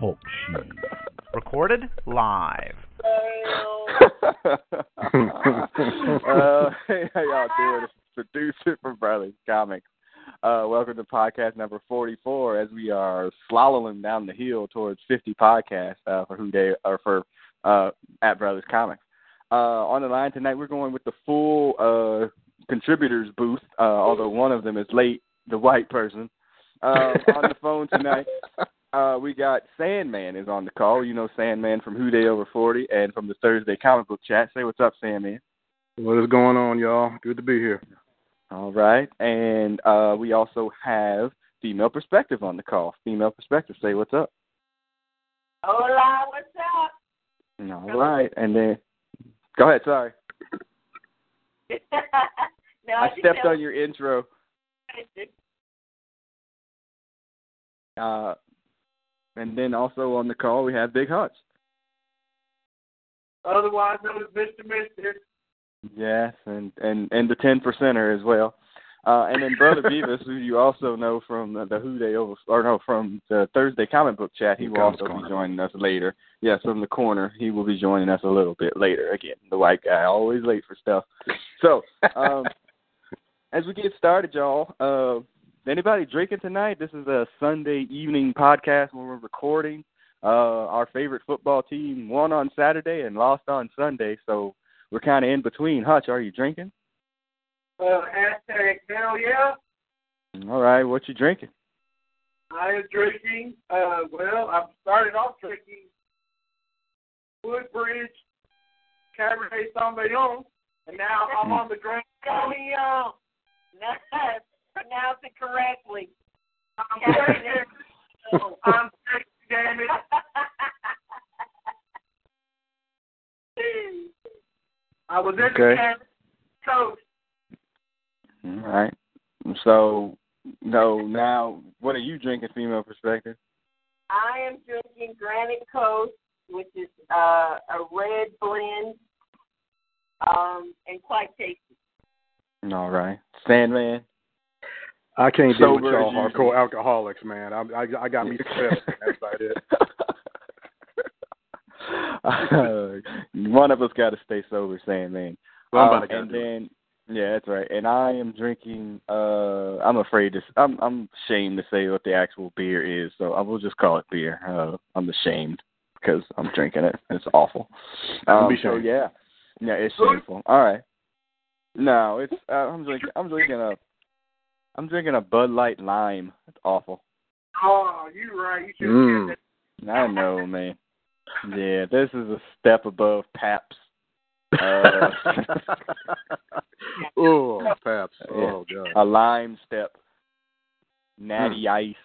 Talk shit. Recorded live. uh, hey, how y'all doing? Producer from Bradley's Comics. Uh, welcome to podcast number 44 as we are slaloming down the hill towards 50 podcasts uh, for who they or for uh, at Brothers Comics. Uh, on the line tonight, we're going with the full uh, contributors booth, uh, although one of them is late, the white person. Uh, on the phone tonight, uh, we got Sandman is on the call. You know Sandman from Who Day Over 40 and from the Thursday comic book chat. Say what's up, Sandman. What is going on, y'all? Good to be here. All right. And uh, we also have Female Perspective on the call. Female Perspective, say what's up. Hola, what's up? All right. And then, go ahead, sorry. no, I stepped said- on your intro. Uh, and then also on the call, we have Big Hutch. Otherwise known as Mr. Mister. Yes, and and and the ten percenter as well. Uh, and then Brother Beavis, who you also know from the, the Who Day Over, or no, from the Thursday comic book chat, he will also Corner. be joining us later. Yes, from the corner, he will be joining us a little bit later. Again, the white guy, always late for stuff. So, um, as we get started, y'all, uh, anybody drinking tonight? This is a Sunday evening podcast where we're recording. Uh, our favorite football team won on Saturday and lost on Sunday, so we're kind of in between. Hutch, are you drinking? Uh, hashtag hell yeah. All right, what you drinking? I am drinking. Uh, well, I started off drinking Woodbridge Cabernet Sauvignon, and now I'm on the Grand Sauvignon. No, pronounce it correctly. I'm drinking. I'm drinking, damn it. I was in Okay. the Cabernet Coast. All right. So, no, now, what are you drinking, female perspective? I am drinking Granite Coast, which is uh, a red blend, um, and quite tasty. All right. Sandman? I can't deal with y'all hardcore alcoholics, man. I I, I got me success. That's about it. One of us got to stay sober. Well, I'm Um, to and then, yeah, that's right. And I am drinking. uh I'm afraid to. I'm I'm ashamed to say what the actual beer is, so I will just call it beer. Uh, I'm ashamed because I'm drinking it. It's awful. Um, be so yeah, yeah, it's shameful. All right. No, it's. Uh, I'm drinking. I'm drinking a. I'm drinking a Bud Light Lime. That's awful. Oh, you're right. You should Mm. have mm. I know, man. Yeah, this is a step above Pabst. Uh, oh, Pabst. Oh, God. a lime step, natty ice,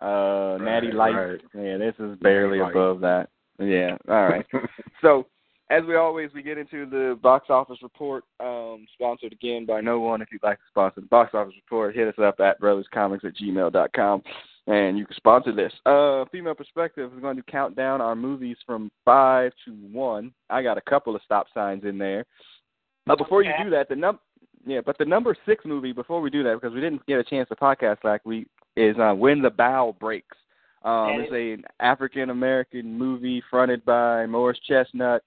uh, natty light. right. Yeah, this is barely Light. above that. Yeah, all right. so, as we always, we get into the box office report, um, sponsored again by no one. If you'd like to sponsor the box office report, hit us up at brotherscomics at gmail.com and you can sponsor this. Uh, Female Perspective is going to count down our movies from five to one. I got a couple of stop signs in there. But before you do that, the num yeah, but the number six movie before we do that because we didn't get a chance to podcast last week is uh, When the Bough Breaks. Um, it's an African American movie fronted by Morris Chestnut.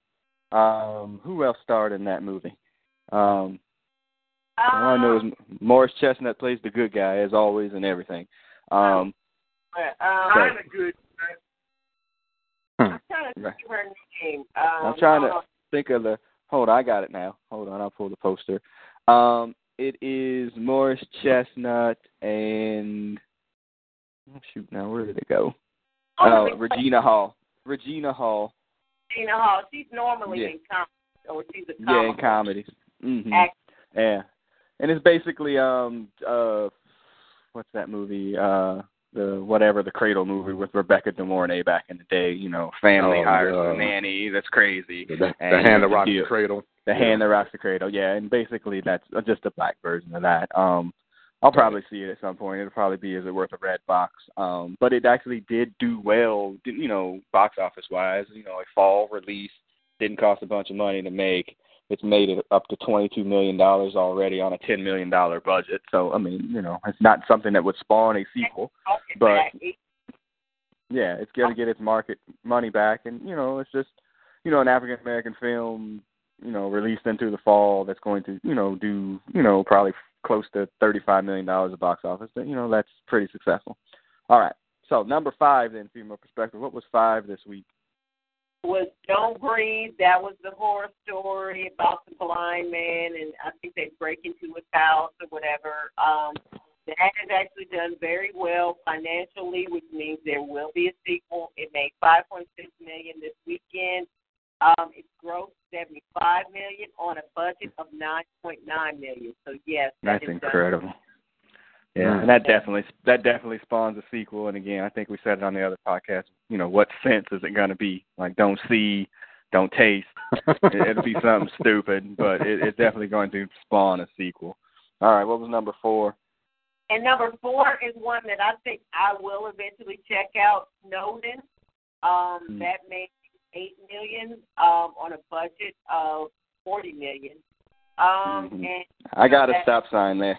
Um, who else starred in that movie? Um, all I know is Morris Chestnut plays the good guy as always and everything. Um, um, Kind of good. I'm trying to Right. think of her name. Um, I'm trying to think of the. Hold on, I got it now. Hold on, I'll pull the poster. Um, it is Morris Chestnut and oh, shoot. Now where did it go? Oh, Oh, Regina Hall. Regina Hall. Regina Hall. She's normally Yeah. in comedy, or she's a Yeah, in comic comedies. hmm act- Yeah, and it's basically um uh what's that movie uh the whatever the Cradle movie with Rebecca De Mornay back in the day. You know, family Oh, hires yeah. a nanny. That's crazy. The, the And hand that rocks the cradle. The hand that rocks the cradle, yeah, and basically that's just a black version of that. Um, I'll probably see it at some point. It'll probably be is it worth a red box? Um, but it actually did do well, didn't- you know, box office wise. You know, a fall release didn't cost a bunch of money to make. it's made it up to twenty two million dollars already on a ten million dollar budget. So I mean, you know, it's not something that would spawn a sequel, but yeah, it's going to get its market money back, and you know, it's just you know an African American film, you know, released into the fall that's going to you know do you know probably close to thirty five million dollars at box office. But, you know, that's pretty successful. All right, so number five then, female perspective. What was five this week? was Don't Breathe. That was the horror story about the blind man, and I think they break into his house or whatever. Um, that has actually done very well financially, which means there will be a sequel. It made 5.6 million this weekend. Um, it's grossed 75 million on a budget of 9.9 million. So yes, that That's has done- incredible. Yeah, Mm. and that definitely that definitely spawns a sequel. And again, I think we said it on the other podcast. You know, what sense is it going to be? Like, don't see, don't taste. It- It'll be something stupid, but it, it's definitely going to spawn a sequel. All right, what was number four? And number four is one that I think I will eventually check out. Snowden. Um, Hmm. That made eight million um, on a budget of forty million. Um, Mhm. And I got a stop sign there.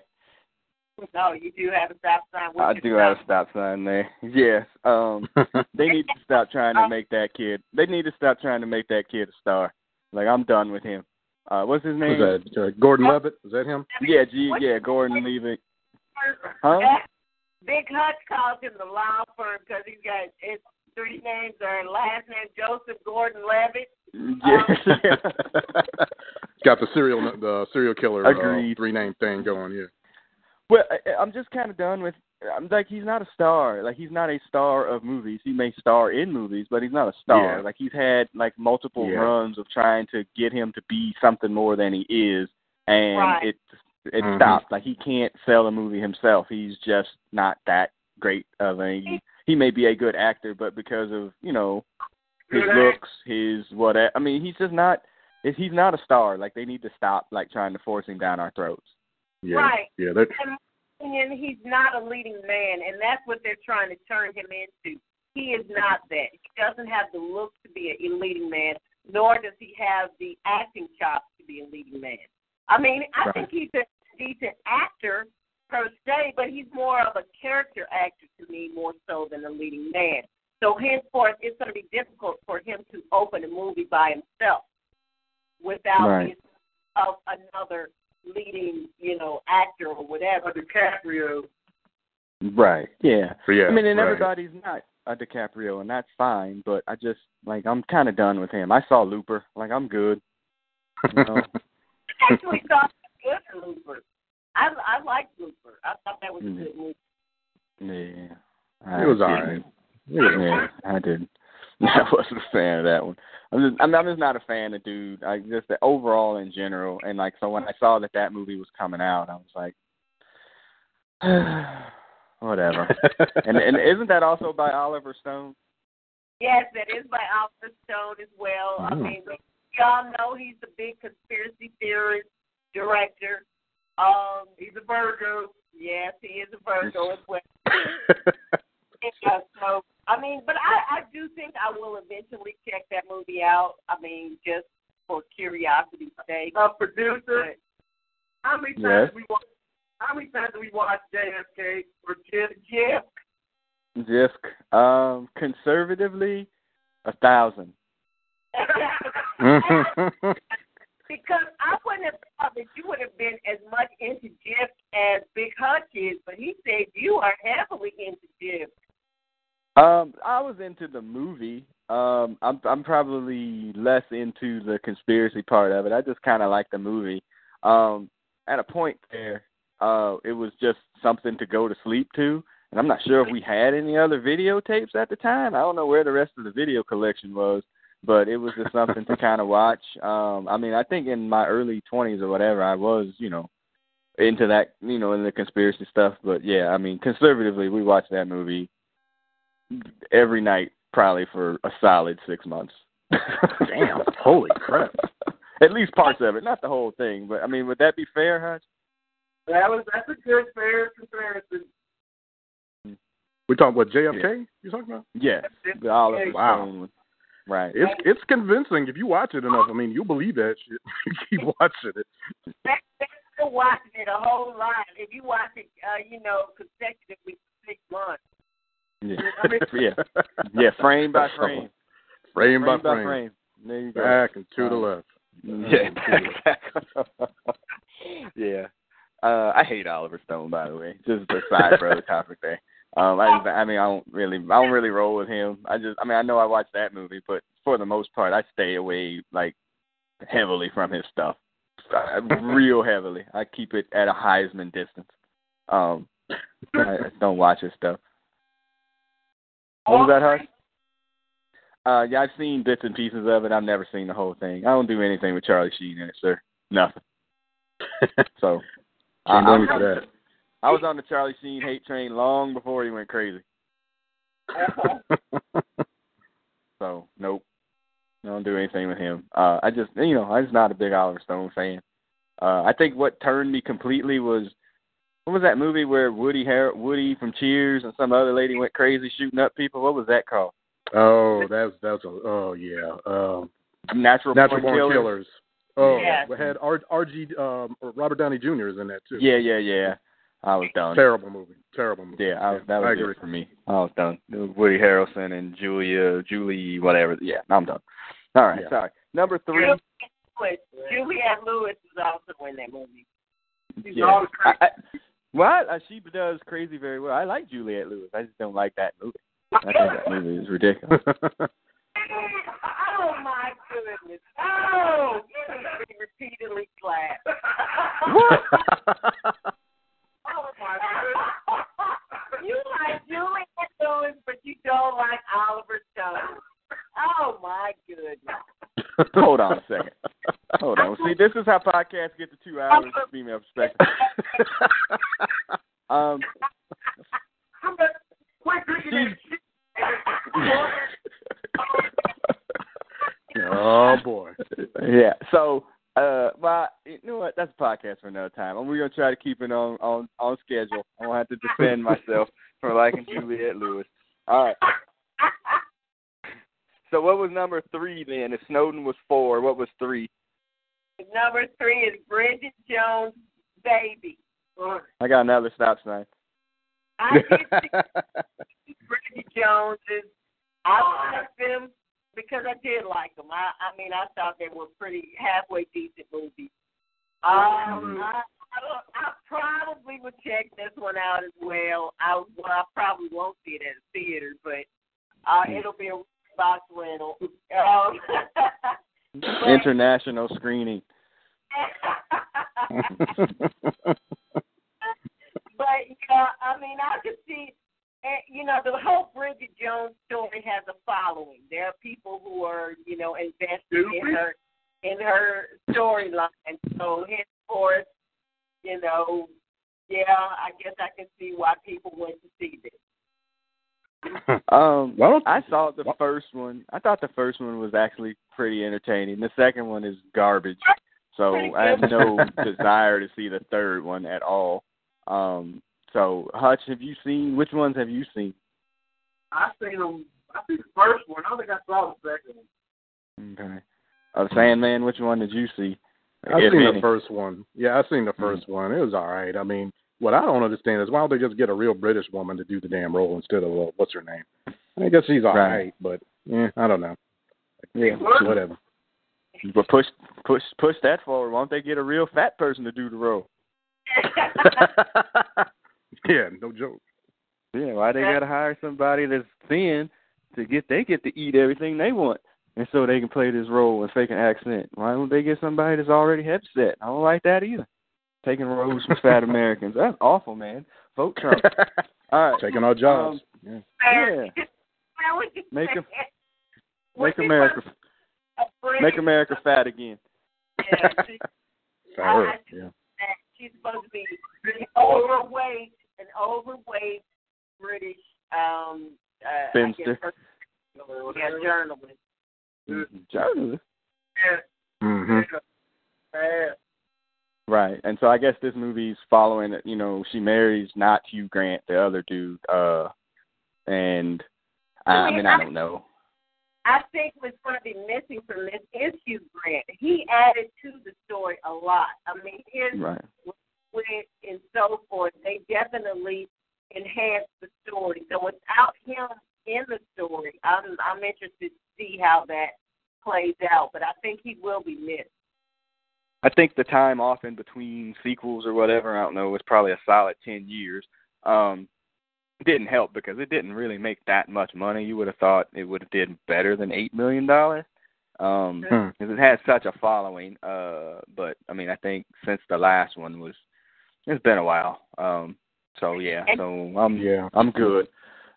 no, you do have a stop sign. I do your have a stop sign there. Yes. Um, they need to stop trying to make that kid. They need to stop trying to make that kid a star. Like I'm done with him. Uh, what's his name? Who's that? Uh, Gordon Levitt? Is that him? Yeah, G. Yeah, Gordon Levitt. Huh? Big Hutch calls him the law firm because he's got his three names are last name Joseph Gordon Levitt. Yeah. Got the serial the serial killer uh, three name thing going. Yeah. well, I, I'm just kind of done with. I'm like he's not a star. Like he's not a star of movies. He may star in movies, but he's not a star. Yeah. Like he's had like multiple Yeah. runs of trying to get him to be something more than he is, and Right. it it Mhm. stopped. Like he can't sell a movie himself. He's just not that great of a. He, he may be a good actor, but because of you know his looks, his what I mean, he's just not. He's not a star. Like they need to stop like trying to force him down our throats. Yeah. Right. Yeah. They're, in my opinion, he's not a leading man, and that's what they're trying to turn him into. He is not that. He doesn't have the look to be a leading man, nor does he have the acting chops to be a leading man. I mean, I Right. think he's a decent actor per se, but he's more of a character actor to me more so than a leading man. So henceforth, it's going to be difficult for him to open a movie by himself without Right. the of another leading, you know, actor or whatever. DiCaprio. Right. Yeah. yeah. I mean, and right. everybody's not a DiCaprio, and that's fine. But I just like I'm kind of done with him. I saw Looper. Like I'm good. You know? I actually thought it was good Looper. I I liked Looper. I thought that was a Mhm. good movie. yeah. I It was I all right. didn't. Yeah, I did. I wasn't a fan of that one. I'm just, I'm, I'm just not a fan of dude. I just the overall in general, and like so when I saw that that movie was coming out, I was like, whatever. and and isn't that also by Oliver Stone? Yes, that is by Oliver Stone as well. I Mm. mean, we we all know he's a big conspiracy theorist director. Um, He's a Virgo. yes, he is a Virgo as well. Yeah, so I mean, but I I do think I will eventually check that movie out. I mean, just for curiosity's sake. A producer. But How many Yes. times we watch? How many times do we watch JFK or Jim? yeah, Just um conservatively, a thousand. because I wouldn't have thought that you would have been as much into Jeff as Big Hutch is, but he said you are heavily into Jeff. Um, I was into the movie. Um, I'm I'm probably less into the conspiracy part of it. I just kind of like the movie. Um, at a point there, uh, it was just something to go to sleep to, and I'm not sure if we had any other videotapes at the time. I don't know where the rest of the video collection was, but it was just something to kind of watch. Um, I mean, I think in my early 20s or whatever, I was, you know, into that, you know, in the conspiracy stuff. But yeah, I mean, conservatively, we watched that movie every night probably for a solid six months. Damn. Holy crap. At least parts of it, not the whole thing. But I mean, would that be fair, Hutch? That was that's a good fair comparison. We talking about JFK? You talking about? Yes, the Oliver Wow. Stone one. Right. It's it's convincing if you watch it enough. I mean, you'll believe that shit. you keep watching it. That, that's still watching it a whole lot. If you watch it, uh, you know, consecutively six months. Yeah. yeah. Yeah. Frame by frame. frame, by by frame, frame. There you go. back and to the Um, left. Yeah. yeah. Uh, I hate Oliver Stone, by the way. Just a side brother topic there. Um, I, just, I mean, I don't really, I don't really roll with him. I just, I mean, I know I watched that movie, but for the most part, I stay away like heavily from his stuff, real heavily. I keep it at a Heisman distance. Um, I don't watch his stuff. What was that, Hutch? Uh, yeah, I've seen bits and pieces of it. I've never seen the whole thing. I don't do anything with Charlie Sheen in it, sir. Nothing. So, I, I'm- for that. I was on the Charlie Sheen hate train long before he went crazy. So, nope. I don't do anything with him. Uh, I just, you know, I'm just not a big Oliver Stone fan. Uh, I think what turned me completely was what was that movie where Woody Har- Woody from Cheers and some other lady went crazy shooting up people? What was that called? oh, that's that's a oh yeah. Um, Natural, Natural Born Born Killers. Killers. Oh, Yes. we had R- RG um, Robert Downey Jr. is in that too. Yeah, yeah, yeah. I was done. Terrible movie. Terrible movie. Yeah, I was, that I agree. it for me. I was done. It was Woody Harrelson and Julia, Julie, whatever. Yeah, I'm done. All right, Yeah. sorry. Number three. Juliette Lewis. Juliette Lewis is also in that movie. She's Yeah. always I, I, well, uh, she does crazy very well. I like Juliette Lewis. I just don't like that movie. I think that movie is ridiculous. Oh my goodness! Oh, you need to be repeatedly slapped my goodness! You like Juliette Lewis, but you don't like Oliver Stone. Oh my goodness! Hold on a second. Hold on. See, this is how podcasts get to two hours of female perspective. um, oh boy. yeah. So, uh, well, you know what? That's a podcast for another time. And we're gonna try to keep it on on on schedule. I won't have to defend myself number three then? If Snowden was four, what was three? Number three is Bridget Jones' baby. I got another stop sign. I did see Bridget Jones. Is, I liked them because I did like them. I, I mean, I thought they were pretty halfway decent movies. Um, I, I, I probably would check this one out as well. I well, I probably won't see it at a theater, but uh, it'll be a box rental. Um, but- International screening. but yeah, I mean, I could see, you know, the whole Bridget Jones story has a following. There are people who are, you know, invested in her in her storyline. So henceforth, you know, yeah, I guess I can see why people went to see this. Um, Why don't- I saw the first one. I thought the first one was actually pretty entertaining. The second one is garbage. So I have no desire to see the third one at all. Um, so Hutch, have you seen? Which ones have you seen? I seen them. I seen the first one. I don't think I saw the second one. Okay. Uh, Sandman, which one did you see? I've seen any. the first one. Yeah, I've seen the 1st one. It was all right. I mean, what I don't understand is why don't they just get a real British woman to do the damn role instead of uh, what's her name? I guess she's all Right. right, but yeah, I don't know. Yeah. Whatever. But push, push, push that forward. Why don't they get a real fat person to do the role? yeah, no joke. Yeah, why they gotta hire somebody that's thin to get they get to eat everything they want, and so they can play this role and fake an accent. Why don't they get somebody that's already heavy set? I don't like that either. Taking roles from fat Americans, that's awful, man. Vote Trump. All right, Taking our jobs. Um, yeah. yeah. Well, we could Make say- 'em- we make could America, make America fat again. Yeah, she, For her, I- yeah. she's supposed to be overweight, an overweight British um uh I Spinster. guess, yeah, journalist. Journalist. Yeah. hmm Yeah. Right, and so I guess this movie's following. You know, she marries not Hugh Grant, the other dude, uh, and I, I mean I don't know. I think what's going to be missing from this is Hugh Grant. He added to the story a lot. I mean, his Right. wit and so forth, they definitely enhanced the story. So without him in the story, I'm I'm interested to see how that plays out. But I think he will be missed. I think the time off in between sequels or whatever, I don't know, was probably a solid ten years. Um didn't help because it didn't really make that much money. You would have thought it would have did better than eight million dollars. Um Hmm. because it has such a following. Uh but I mean I think since the last one was it's been a while. Um so yeah, so I'm Yeah. I'm good.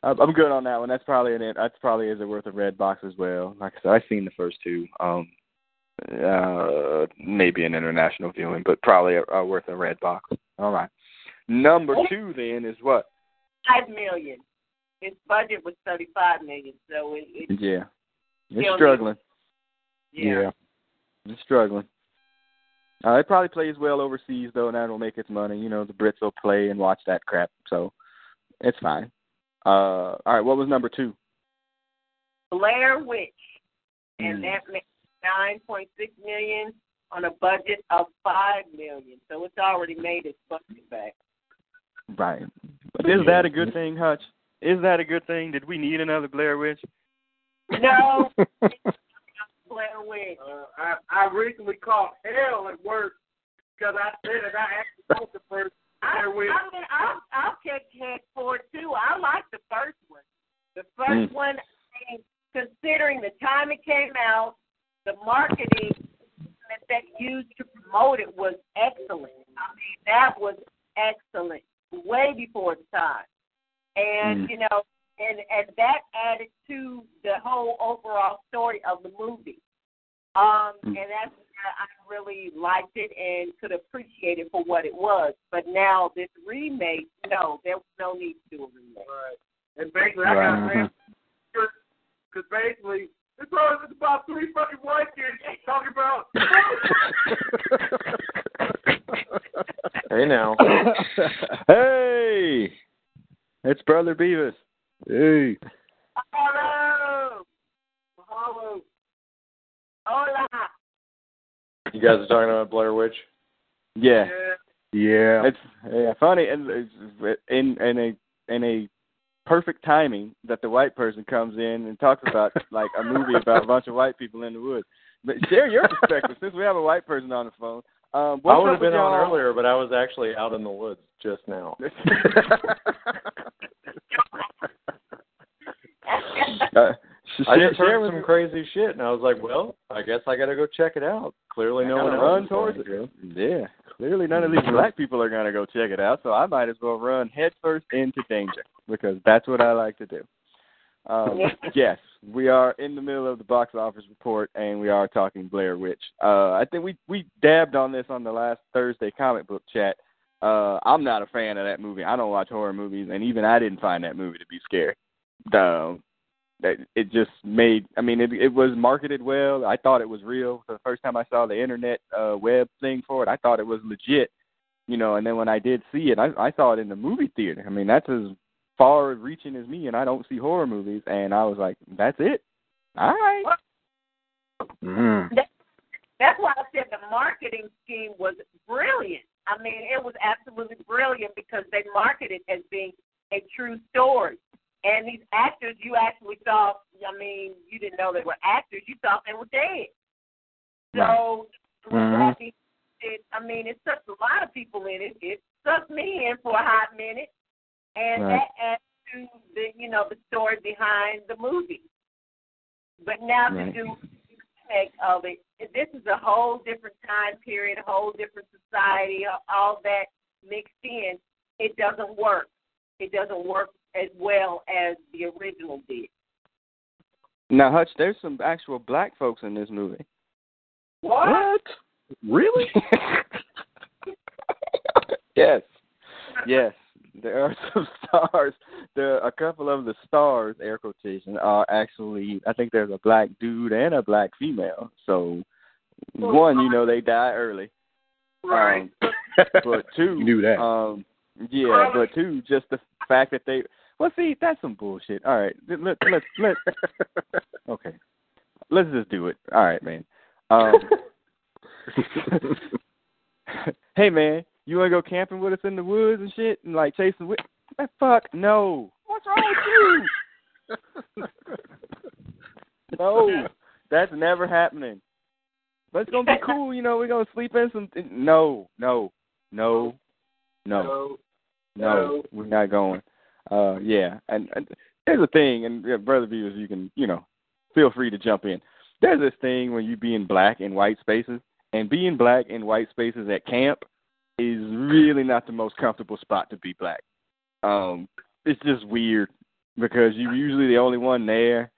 I'm I'm good on that one. That's probably an that's probably is it worth a red box as well. Like I said, I've seen the first two. Um uh maybe an international viewing, but probably a, a worth a red box. All right. Number two then is what? Five million. His budget was thirty-five million, so it, it Yeah. It's struggling. yeah. It's struggling. Uh, it probably plays well overseas though, and that'll make its money. You know, the Brits will play and watch that crap, so it's fine. Uh, all right, what was number two? Blair Witch, and Mm. that made nine point six million on a budget of five million. So it's already made its budget back. Right. But is that a good thing, Hutch? Is that a good thing? Did we need another Blair Witch? No, Blair Witch. Uh, I I recently caught hell at work because I said that I actually wrote the first I, Blair Witch. I mean, I'll, I'll check head for it too. I like the first one. The first Mm. one, I mean, considering the time it came out, the marketing that they used to promote it was excellent. I mean, that was excellent, way before its time. And Mm. you know, and and that added to the whole overall story of the movie. Um, Mm. and that's why I really liked it and could appreciate it for what it was. But now this remake, no, there was no need to do a remake. Right. And basically, I got Right. ran because basically, this was it's about three fucking white kids talking about. Hey now. hey, it's Brother Beavis. Hey. Hello, hello, hola. You guys are talking about Blair Witch? Yeah, Yeah. Yeah. it's yeah, funny and it's in in a in a perfect timing that the white person comes in and talks about like a movie about a bunch of white people in the woods. But share your perspective since we have a white person on the phone. Um, I would have been on y'all- earlier, but I was actually out in the woods just now. Uh, I just heard some crazy shit, and I was like, well, I guess I got to go check it out. Clearly, no one run towards it. to. Yeah, clearly none of these black people are gonna go check it out, so I might as well run headfirst into danger because that's what I like to do. Um, yes, we are in the middle of the box office report, and we are talking Blair Witch. Uh, I think we we dabbed on this on the last Thursday comic book chat. Uh, I'm not a fan of that movie. I don't watch horror movies, and even I didn't find that movie to be scary. Um, it just made. I mean, it it was marketed well. I thought it was real. The first time I saw the internet uh, web thing for it, I thought it was legit. You know, and then when I did see it, I, I saw it in the movie theater. I mean, that's as far reaching as me, and I don't see horror movies. And I was like, that's it. All right. Mm. That's why I said the marketing scheme was brilliant. I mean, it was absolutely brilliant because they marketed it as being a true story. And these actors, you actually saw, I mean, you didn't know they were actors. You thought they were dead. So, with Mhm. that being said, I mean, it sucked a lot of people in it. It sucked me in for a hot minute. And Right. that adds to the, you know, the story behind the movie. But now Right. to do remake of it. This is a whole different time period, a whole different society, all that mixed in. It doesn't work. It doesn't work as well as the original did. Now, Hutch, there's some actual black folks in this movie. What? Really? yes, yes. There are some stars. There are a couple of the stars, air quotation, are actually. I think there's a black dude and a black female. So, one, you know, they die early. Right. Um, but two, You knew that. Um, yeah, but two, just the fact that they. Well, see, that's some bullshit. All right, let let let. let okay, let's just do it. All right, man. Um, hey, man, you want to go camping with us in the woods and shit, and like chasing? Wi- Man, fuck no. What's wrong with you? no, that's never happening. But it's gonna be cool, you know. We're gonna sleep in some. No, no, no, no, So, no. We're not going. Uh, yeah, and, and there's a thing, and yeah, brother Beavis, you can, you know, feel free to jump in. There's this thing when you be in black and white spaces, and being black in white spaces at camp is really not the most comfortable spot to be black. Um, it's just weird because you're usually the only one there,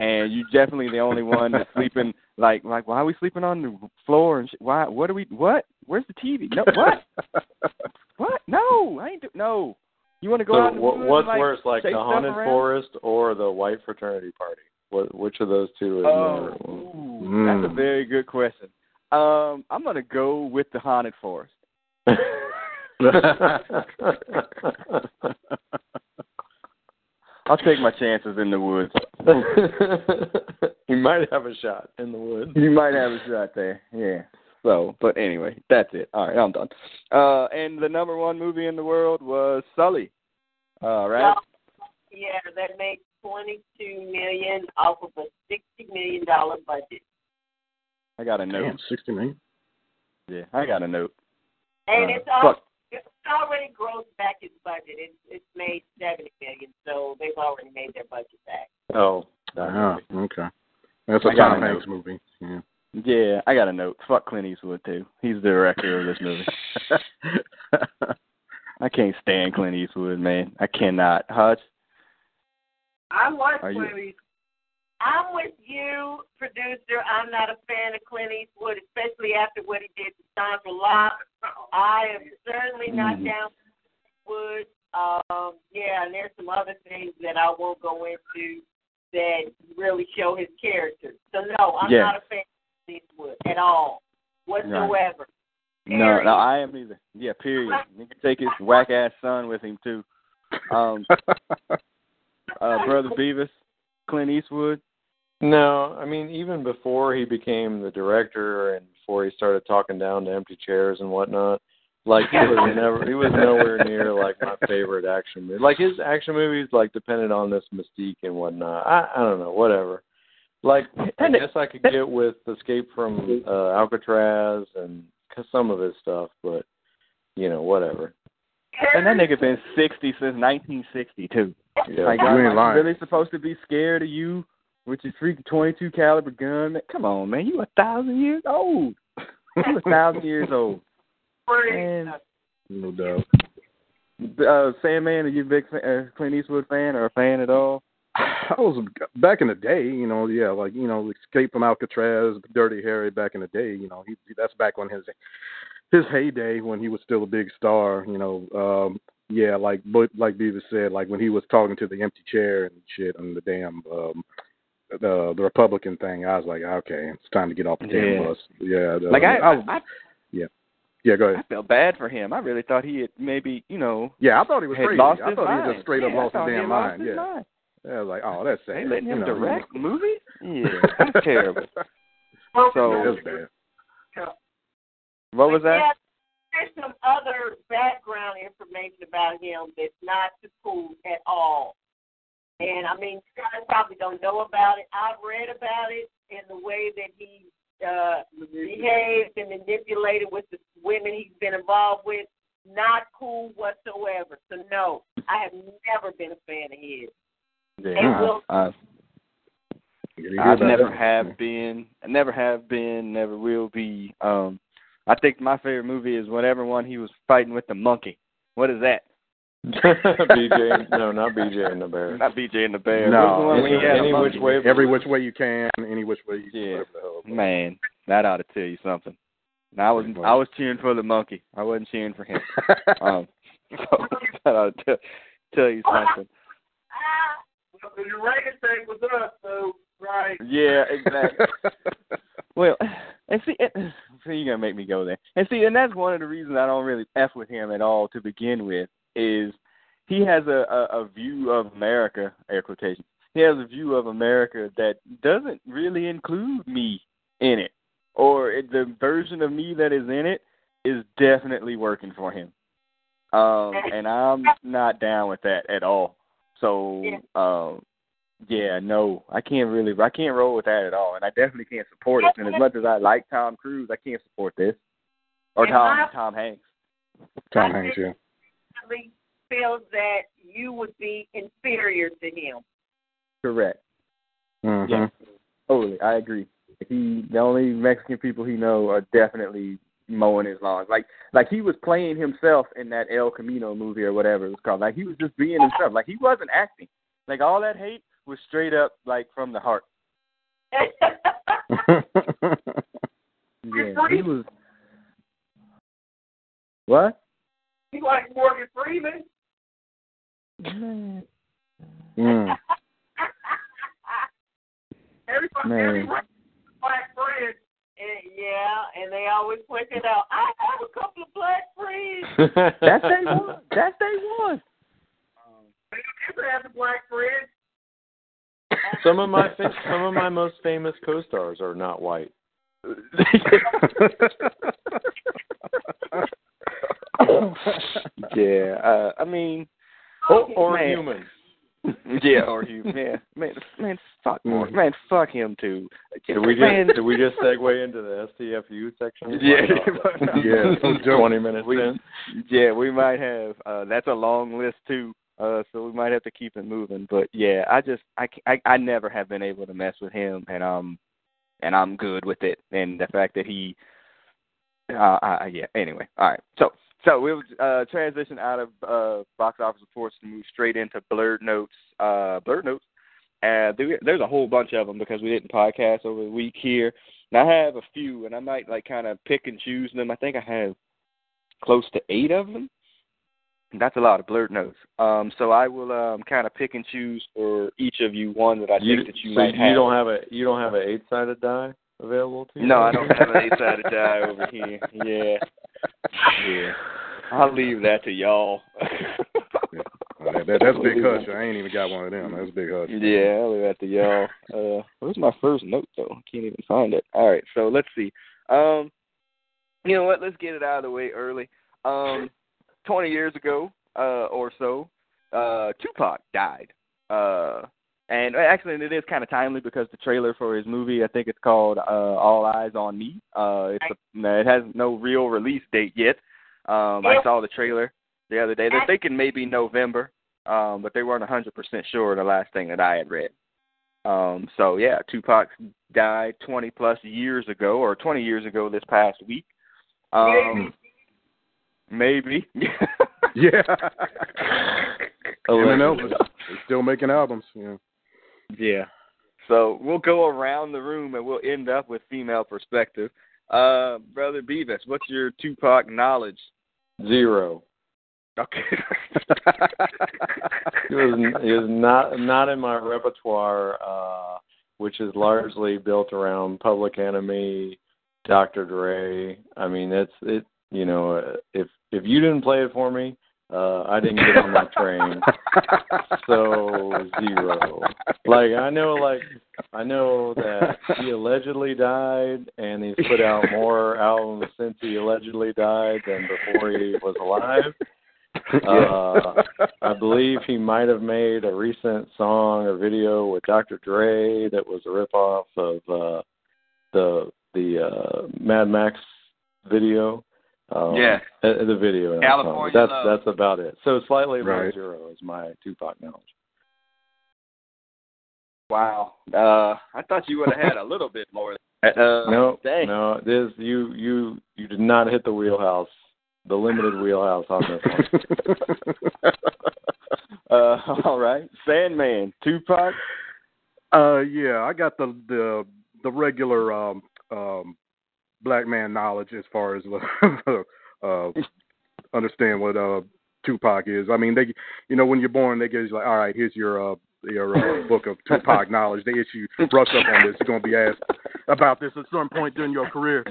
and you're definitely the only one that's sleeping. Like, like, why are we sleeping on the floor and shit? Why? What are we? What? Where's the TV? No, what? what? No, I ain't. Do, no. You want to go so out in the what, woods what's and, like, worse, like the haunted around? forest or the white fraternity party? What which of those two is Oh, more? ooh, that's a Mm. very good question. Um, I'm gonna go with the haunted forest. I'll take my chances in the woods. you might have a shot in the woods. You might have a shot there. Yeah. So, but anyway, that's it. All right, I'm done. Uh, and the number one movie in the world was Sully. All right. Yeah, that made twenty-two million off of a sixty million dollar budget, I got a note. Damn, sixty million. Yeah, I got a note. And Uh, it's, al- fuck. it's already grossed back its budget. It's it's made seventy million, so they've already made their budget back. Oh, Ah, okay. That's a got Tom a Hanks movie. Yeah. Yeah, I got a note. Fuck Clint Eastwood too. He's the director of this movie. I can't stand Clint Eastwood, man. I cannot. Hutch. I like Are you- Clint Eastwood. I'm with you, producer. I'm not a fan of Clint Eastwood, especially after what he did to Sondra Locke. I am certainly not Mhm. down with Eastwood. Um, yeah, and there's some other things that I won't go into that really show his character. So no, I'm Yeah. not a fan of Eastwood at all, whatsoever. No, Period. no, I am either. Yeah, period. He can take his whack ass son with him too. Um, uh, brother Beavis, Clint Eastwood. No, I mean even before he became the director and before he started talking down to empty chairs and whatnot, like he was never he was nowhere near like my favorite action movie. Like his action movies like depended on this mystique and whatnot. I I don't know, whatever. Like I guess I could get with Escape from uh, Alcatraz and some of his stuff, but you know whatever. And that nigga been sixty since nineteen sixty two. Yeah. Like, You ain't I'm lying. really supposed to be scared of you with your freaking twenty two caliber gun? Man, come on, man, you a thousand years old. you a thousand years old. Man, no doubt. uh, Sandman, are you a big fan, uh, Clint Eastwood fan or a fan at all? I was back in the day, you know, yeah, like you know, Escape from Alcatraz, Dirty Harry. Back in the day, you know, he that's back when his his heyday when he was still a big star. You know, um, yeah, like but like Beavis said, like when he was talking to the empty chair and shit on the damn um, the the Republican thing. I was like, okay, it's time to get off the damn Yeah. bus. Yeah, the, Like I, I, I, I, yeah, yeah. go ahead. I felt bad for him. I really thought he had maybe, you know, Yeah, I thought he was had crazy. lost I his thought he mind. was just straight up yeah, I lost his damn had lost mind. his Yeah, mind. yeah, I was like, oh, that's sad. They letting him you know, direct movies? Yeah, that's terrible. Well, So- That's bad. What was that? Yeah, there's some other background information about him that's not too cool at all. And I mean, you guys probably don't know about it. I've read about it in the way that he uh behaved and manipulated with the women he's been involved with. Not cool whatsoever. So no, I have never been a fan of his. Yeah, And Will- I, You hear I about never that? have been. I never have been. Never will be. Um, I think my favorite movie is whatever one he was fighting with the monkey. What is that? BJ, no, not BJ and the Bear. Not BJ and the Bear. No, What's the one where any- he had a any which way- Every which way you can, any which way you. Yeah. whatever the hell. Man, that ought to tell you something. And I was Pretty. I was cheering for the monkey. I wasn't cheering for him. um, so that ought to tell, tell you something. Well, the Reagan thing was us, so right. Yeah, exactly. Well, and see, and, so you're gonna make me go there. And see, and that's one of the reasons I don't really f with him at all to begin with. Is he has a a, a view of America, air quotation. he has a view of America that doesn't really include me in it, or it, the version of me that is in it is definitely working for him. Um, and I'm not down with that at all. So, um, yeah, no, I can't really, I can't roll with that at all, and I definitely can't support it. And as much as I like Tom Cruise, I can't support this or Tom Tom Hanks. Tom Hanks, yeah. Definitely feels that you would be inferior to him. Correct. Mhm. Yeah, totally. I agree. He the only Mexican people he know are definitely mowing his lawn. Like like he was playing himself in that El Camino movie or whatever it was called. Like he was just being himself. Like he wasn't acting. Like all that hate was straight up like from the heart. Yeah, he was. What? He's like Morgan Freeman. Man, mm. Everybody, Man. everybody, black friends. And, yeah, and they always point it out. I have a couple of black friends. that's day one. That's day one. They used to have the black friends. some of my some of my most famous co-stars are not white. yeah, uh, I mean, Or, or Man. human. yeah, or you, man, man, man, fuck Morgan, man, fuck him too. Did we Man, just did we just segue into the STFU section? Yeah. Yeah, twenty minutes We- in. yeah, we might have. Uh, that's a long list too. Uh, so we might have to keep it moving. But yeah, I just I, I I never have been able to mess with him, and um, and I'm good with it. And the fact that he, uh, I, yeah. Anyway, all right. So so we'll uh transition out of uh box office reports and move straight into blurred notes. Uh, blurred notes. Uh, there's a whole bunch of them because we didn't podcast over the week here. And I have a few, and I might like kind of pick and choose them. I think I have close to eight of them. That's a lot of blurred notes. Um, so I will um, kind of pick and choose for each of you one that I You, think that you so might you have. don't have a you don't have an eight sided die available to you? No, I don't have an eight-sided die over here. Yeah, yeah. I'll leave that to y'all. Uh, that, that, that's big Hutch. I ain't even got one of them. That's big Hutch. Yeah, I'll leave that to y'all. Uh, where's my first note though? I can't even find it. All right, so let's see. Um, you know what? Let's get it out of the way early. Um, twenty years ago, uh, or so, uh, Tupac died. Uh, and actually, it is kind of timely because the trailer for his movie, I think it's called uh, All Eyes on Me. Uh, it's a, it has no real release date yet. Um, I saw the trailer the other day. They're thinking maybe November, um, but they weren't a 100% sure the last thing that I had read. Um, so yeah, Tupac died 20 plus years ago, or 20 years ago this past week. Um, maybe. Yeah. Eminem Allegedly. was he's still making albums. Yeah. Yeah. So we'll go around the room and we'll end up with female perspective. Uh, Brother Beavis, what's your Tupac knowledge? Zero. Okay. It was it was not not in my repertoire, uh, which is largely built around Public Enemy, Dr. Dre. I mean, it's it. You know, uh, if if you didn't play it for me, uh, I didn't get on that train. so zero. Like I know, like I know that he allegedly died, and he's put out more albums since he allegedly died than before he was alive. Uh, I believe he might have made a recent song or video with Dr. Dre that was a ripoff of uh, the the uh, Mad Max video. Um, Yeah. the video. in that song. California That's Love. that's about it. So slightly below Right. zero is my Tupac knowledge. wow. Uh, I thought you would have had a little bit more. Uh, no, dang. no, this you you you did not hit the wheelhouse, the limited wheelhouse on this one. uh, all right. Sandman, Tupac. Uh, yeah, I got the the the regular um um black man knowledge as far as uh understand what uh Tupac is. I mean, they you know when you're born, they give you like, all right, here's your uh your uh, book of Tupac knowledge. They issue brush up on this. You're gonna be asked about this at some point during your career,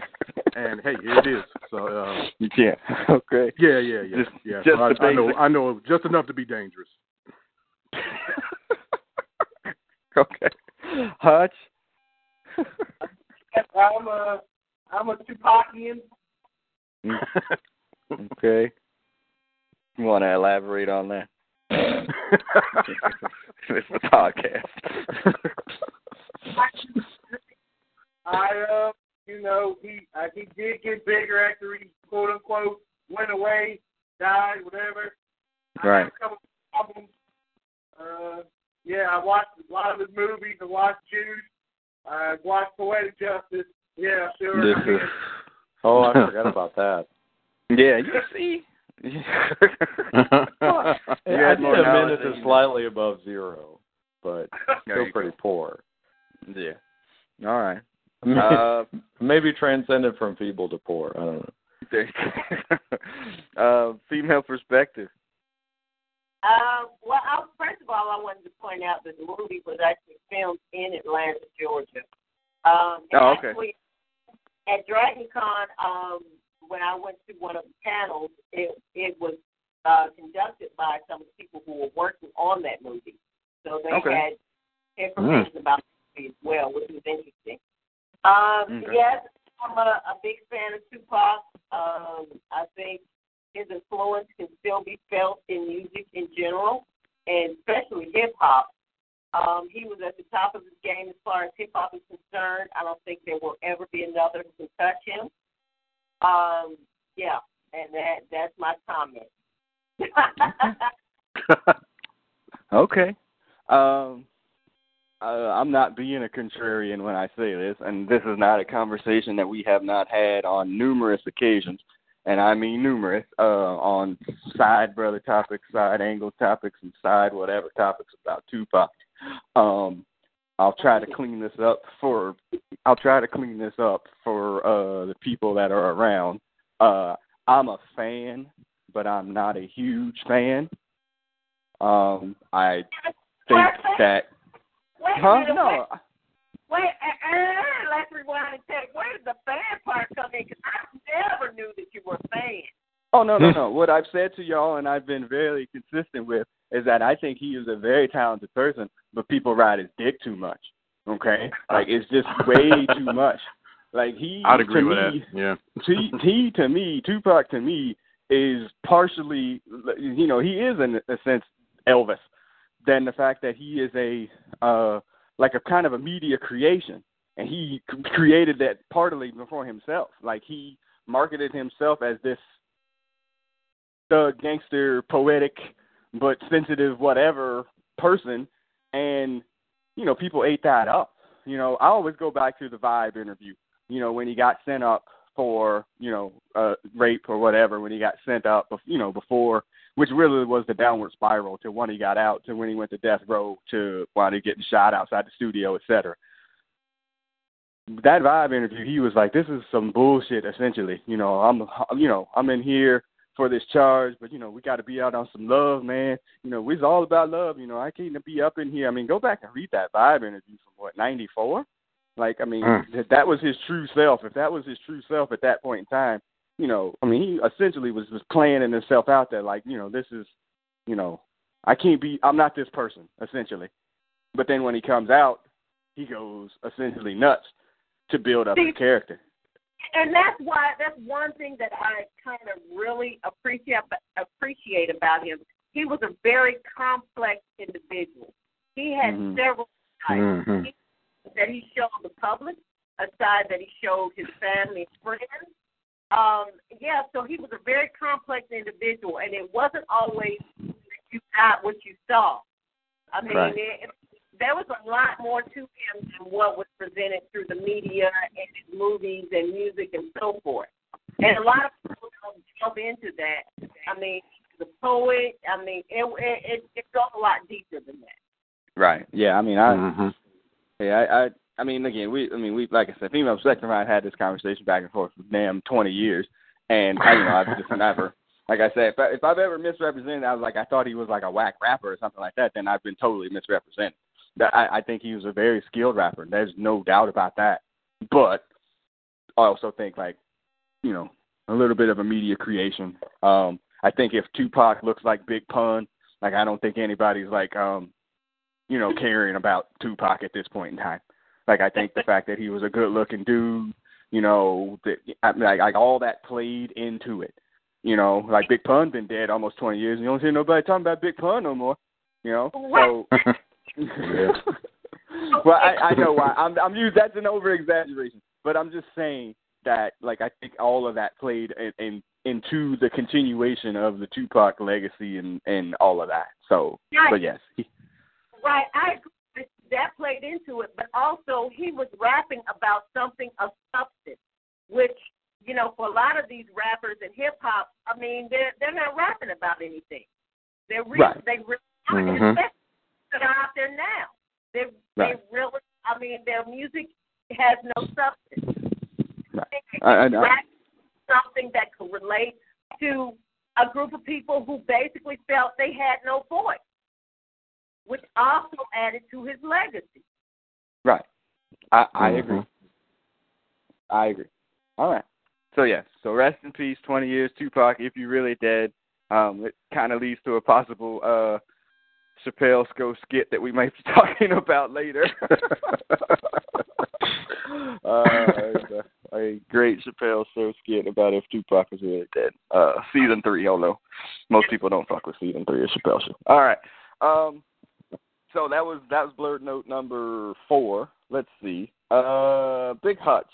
and hey, here it is. So uh, Yeah. Okay. yeah, yeah, yeah, Just- yeah. just I, the I know I know just enough to be dangerous. okay. Hutch. I'm a I'm a Tupacian. okay. You want to elaborate on that? it's a podcast. I uh, you know, he uh, he did get bigger after he quote unquote went away, died, whatever. I Right. had a couple of albums. Uh, yeah, I watched a lot of his movies. I watched Juice. I watched Poetic Justice. Yeah, sure. This is Oh, I forgot about that. yeah. You see. you I had did more a knowledge minute than to you slightly above zero, but still you pretty poor. Yeah. All right. Uh, Maybe transcended from feeble to poor. I don't know. there you go. uh, female perspective. Um, well, I, first of all, I wanted to point out that the movie was actually filmed in Atlanta, Georgia. Um, Oh, okay. Actually, at Dragon Con, um, when I went to one of the panels, it it was uh, conducted by some of the people who were working on that movie. So they Okay. had information about the movie as well, which was interesting. Um, Okay. Yes, I'm a, a big fan of Tupac. Um, I think his influence can still be felt in music in general, and especially hip hop. Um, he was at the top of his game as far as hip hop is concerned. I don't think there will ever be another who can touch him. Um, yeah, and that that's my comment. okay. Um, uh, I'm not being a contrarian when I say this, and this is not a conversation that we have not had on numerous occasions, and I mean numerous, uh, on side brother topics, side angle topics, and side whatever topics about Tupac. Um, I'll try to clean this up for I'll try to clean this up for uh the people that are around. Uh I'm a fan, but I'm not a huge fan. Um I think that Wait huh? minute, No. wait, wait uh, uh, let's rewind and take. Where did the fan part come in? Because I never knew that you were a fan. Oh no no no! What I've said to y'all and I've been very consistent with is that I think he is a very talented person, but people ride his dick too much. Okay, like it's just way too much. Like he, I'd agree to with me, that. Yeah. he, he to me, Tupac to me is partially, you know, he is in a sense Elvis. Than the fact that he is a uh like a kind of a media creation, and he created that partly before himself. Like he marketed himself as this thug, gangster, poetic, but sensitive, whatever person, and you know people ate that up. You know, I always go back to the Vibe interview. You know, when he got sent up for you know uh, rape or whatever, when he got sent up, you know, before, which really was the downward spiral to when he got out, to when he went to death row, to when he getting shot outside the studio, et cetera. That Vibe interview, he was like, "This is some bullshit." Essentially, you know, I'm, you know, I'm in here for this charge, but you know, we got to be out on some love, man. You know, we's all about love. You know, I can't be up in here. I mean, go back and read that Vibe interview from what '94. Like, I mean, Mm. if that was his true self. If that was his true self at that point in time, you know, I mean, he essentially was was planning himself out there. Like, you know, this is, you know, I can't be. I'm not this person, essentially. But then when he comes out, he goes essentially nuts to build up his character. And that's why that's one thing that I kind of really appreciate appreciate about him. He was a very complex individual. He had Mhm. several sides Mhm. that he showed the public, a side that he showed his family and friends. Um, yeah, so he was a very complex individual, and it wasn't always that you got what you saw. I mean, Right. it, there was a lot more to him than what was presented through the media and his movies and music and so forth. And a lot of people don't jump into that. I mean, the poet. I mean, it it it, it goes a lot deeper than that. Right. Yeah. I mean, I. Mhm. Yeah, I, I, I mean, again, we, I mean, we, like I said, female perspective. I had this conversation back and forth for damn twenty years, and I, you know, I've just never, like I said, if, I, if I've ever misrepresented, I was like, I thought he was like a whack rapper or something like that. Then I've been totally misrepresented. That I, I think he was a very skilled rapper. There's no doubt about that. But I also think like, you know, a little bit of a media creation. Um, I think if Tupac looks like Big Pun, like I don't think anybody's like, um, you know, caring about Tupac at this point in time. Like I think the fact that he was a good looking dude, you know, that like, like all that played into it. You know, like Big Pun been dead almost twenty years, and you don't hear nobody talking about Big Pun no more. You know, so. well, I, I know why. I'm, I'm used. That's an over exaggeration, but I'm just saying that, like, I think all of that played in, in into the continuation of the Tupac legacy and and all of that. So, Right. but yes, Right, I agree. That played into it, but also he was rapping about something of substance, which you know, for a lot of these rappers and hip hop, I mean, they're they're not rapping about anything. They're really Right. they really Mhm. especially that are out there now. They Right. they really, I mean, their music has no substance. Right. They I- I something that could relate to a group of people who basically felt they had no voice, which also added to his legacy. right. I I Mhm. agree. I agree. All right. So yes. So rest in peace. Twenty years, Tupac. If you're really dead, um, it kind of leads to a possible uh Chappelle Sco skit that we might be talking about later. uh, a, a great Chappelle Show skit about if Tupac was really dead. Uh, season three, although most people don't fuck with season three of Chappelle Show. All right. Um, so that was that was blurred note number four. Let's see. Uh, Big Hutch.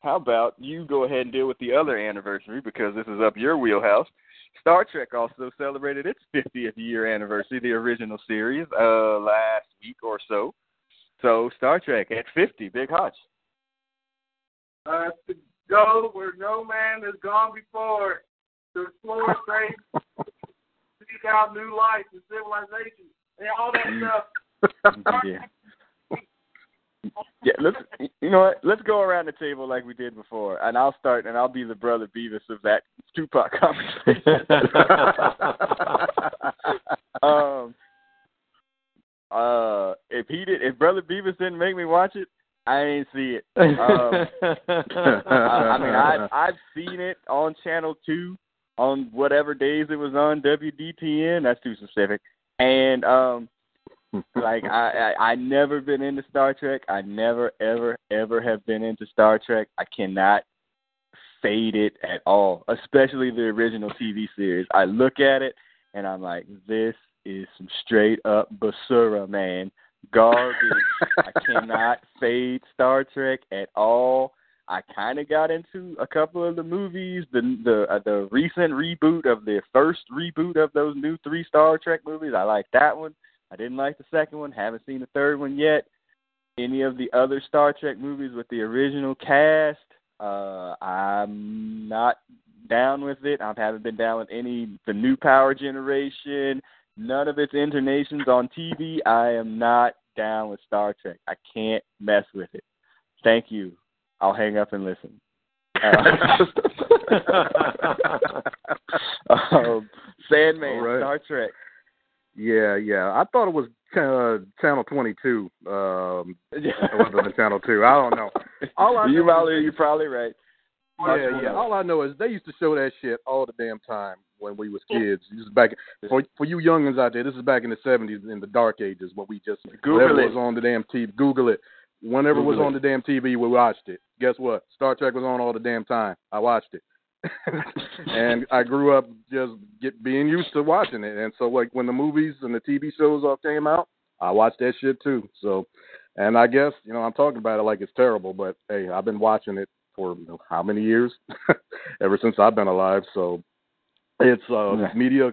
How about you go ahead and deal with the other anniversary because this is up your wheelhouse. Star Trek also celebrated its 50th year anniversary, the original series, uh, last week or so. So Star Trek at 50, Big Hutch. Uh, to go where no man has gone before, to explore space, seek out new life and civilization, and all that stuff. yeah. Yeah, let's you know what? Let's go around the table like we did before, and I'll start, and I'll be the brother Beavis of that Tupac conversation. um, uh, if he did, if brother Beavis didn't make me watch it, I ain't see it. Um, I, I mean, I I've seen it on Channel Two on whatever days it was on WDTN. That's too specific. And um, like I, I I never been into Star Trek. I never ever ever have been into Star Trek. I cannot fade it at all, especially the original TV series. I look at it and I'm like, this is some straight up basura, man. Garbage. I cannot fade Star Trek at all. I kind of got into a couple of the movies, the the uh, the recent reboot of the first reboot of those new three Star Trek movies. I like that one. I didn't like the second one. Haven't seen the third one yet. Any of the other Star Trek movies with the original cast, uh, I'm not down with it. I haven't been down with any the new Power Generation. None of its intonations on TV. I am not down with Star Trek. I can't mess with it. Thank you. I'll hang up and listen. um, Sandman, right. Star Trek. Yeah, yeah. I thought it was uh, Channel 22 um, rather than Channel 2. I don't know. All I you know probably is- you're probably right. Yeah, yeah. All I know is they used to show that shit all the damn time when we was kids. This is back for for you youngins out there. This is back in the seventies, in the dark ages, when we just Google it. was on the damn TV. Google it. Whenever it was on the damn TV, we watched it. Guess what? Star Trek was on all the damn time. I watched it, and I grew up just get being used to watching it. And so, like when the movies and the TV shows all came out, I watched that shit too. So, and I guess you know I'm talking about it like it's terrible, but hey, I've been watching it for you know, how many years? Ever since I've been alive. So it's a Yeah. media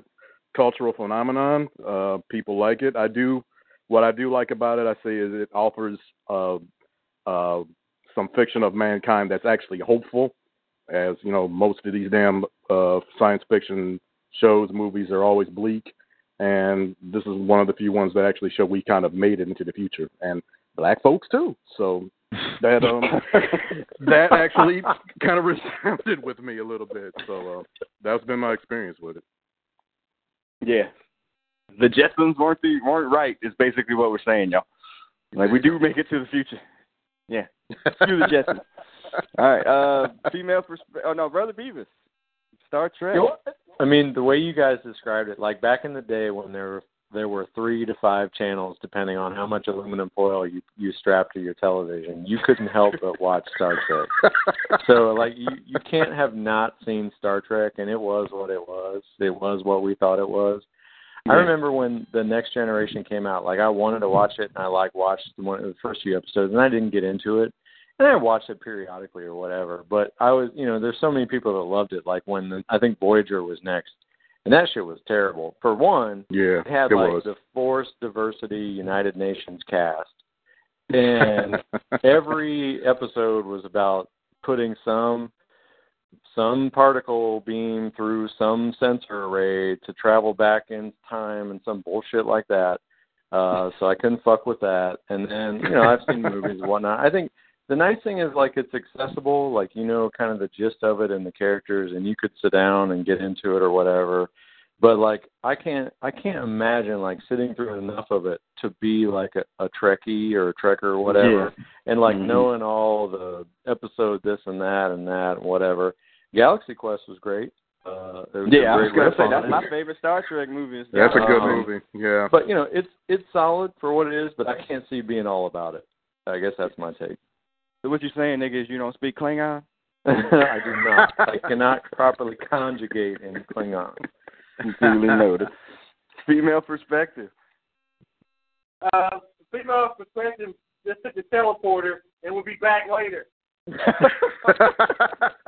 cultural phenomenon. Uh, people like it. I do. What I do like about it, I say, is it offers uh, uh, some fiction of mankind that's actually hopeful. As you know, most of these damn uh, science fiction shows, movies are always bleak, and this is one of the few ones that actually show we kind of made it into the future, and black folks too. So that um that actually kind of resounded with me a little bit. So uh, that's been my experience with it. Yeah. The Jetsons weren't the weren't right is basically what we're saying, y'all. Like we do make it to the future. Yeah. Screw the Jetsons. All right. Uh female persp- oh no, Brother Beavis. Star Trek. I mean, the way you guys described it, like back in the day when there were there were three to five channels depending on how much aluminum foil you you strapped to your television. You couldn't help but watch Star Trek. so like you you can't have not seen Star Trek, and it was what it was. It was what we thought it was. I remember when the Next Generation came out. Like I wanted to watch it, and I like watched one the first few episodes, and I didn't get into it. And I watched it periodically or whatever. But I was, you know, there's so many people that loved it. Like when the, I think Voyager was next, and that shit was terrible. For one, Yeah, it had it like was. the Forced Diversity United Nations cast, and every episode was about putting some some particle beam through some sensor array to travel back in time and some bullshit like that. Uh, so I couldn't fuck with that. And then, you know, I've seen movies and whatnot. I think the nice thing is like it's accessible, like you know kind of the gist of it and the characters and you could sit down and get into it or whatever. But like I can't I can't imagine like sitting through enough of it to be like a, a Trekkie or a Trekker or whatever and like Mhm. knowing all the episode this and that and that and whatever. Galaxy Quest was great. Uh, there was Yeah, a I was gonna say that's it. my favorite Star Trek movie. is That's a good Um, movie. Yeah. But you know, it's it's solid for what it is, but I can't see being all about it. I guess that's my take. So what you're saying, nigga, is you don't speak Klingon? I do not. I cannot properly conjugate in Klingon. Duly noted. Female perspective. Uh, female perspective just took the teleporter and we'll be back later.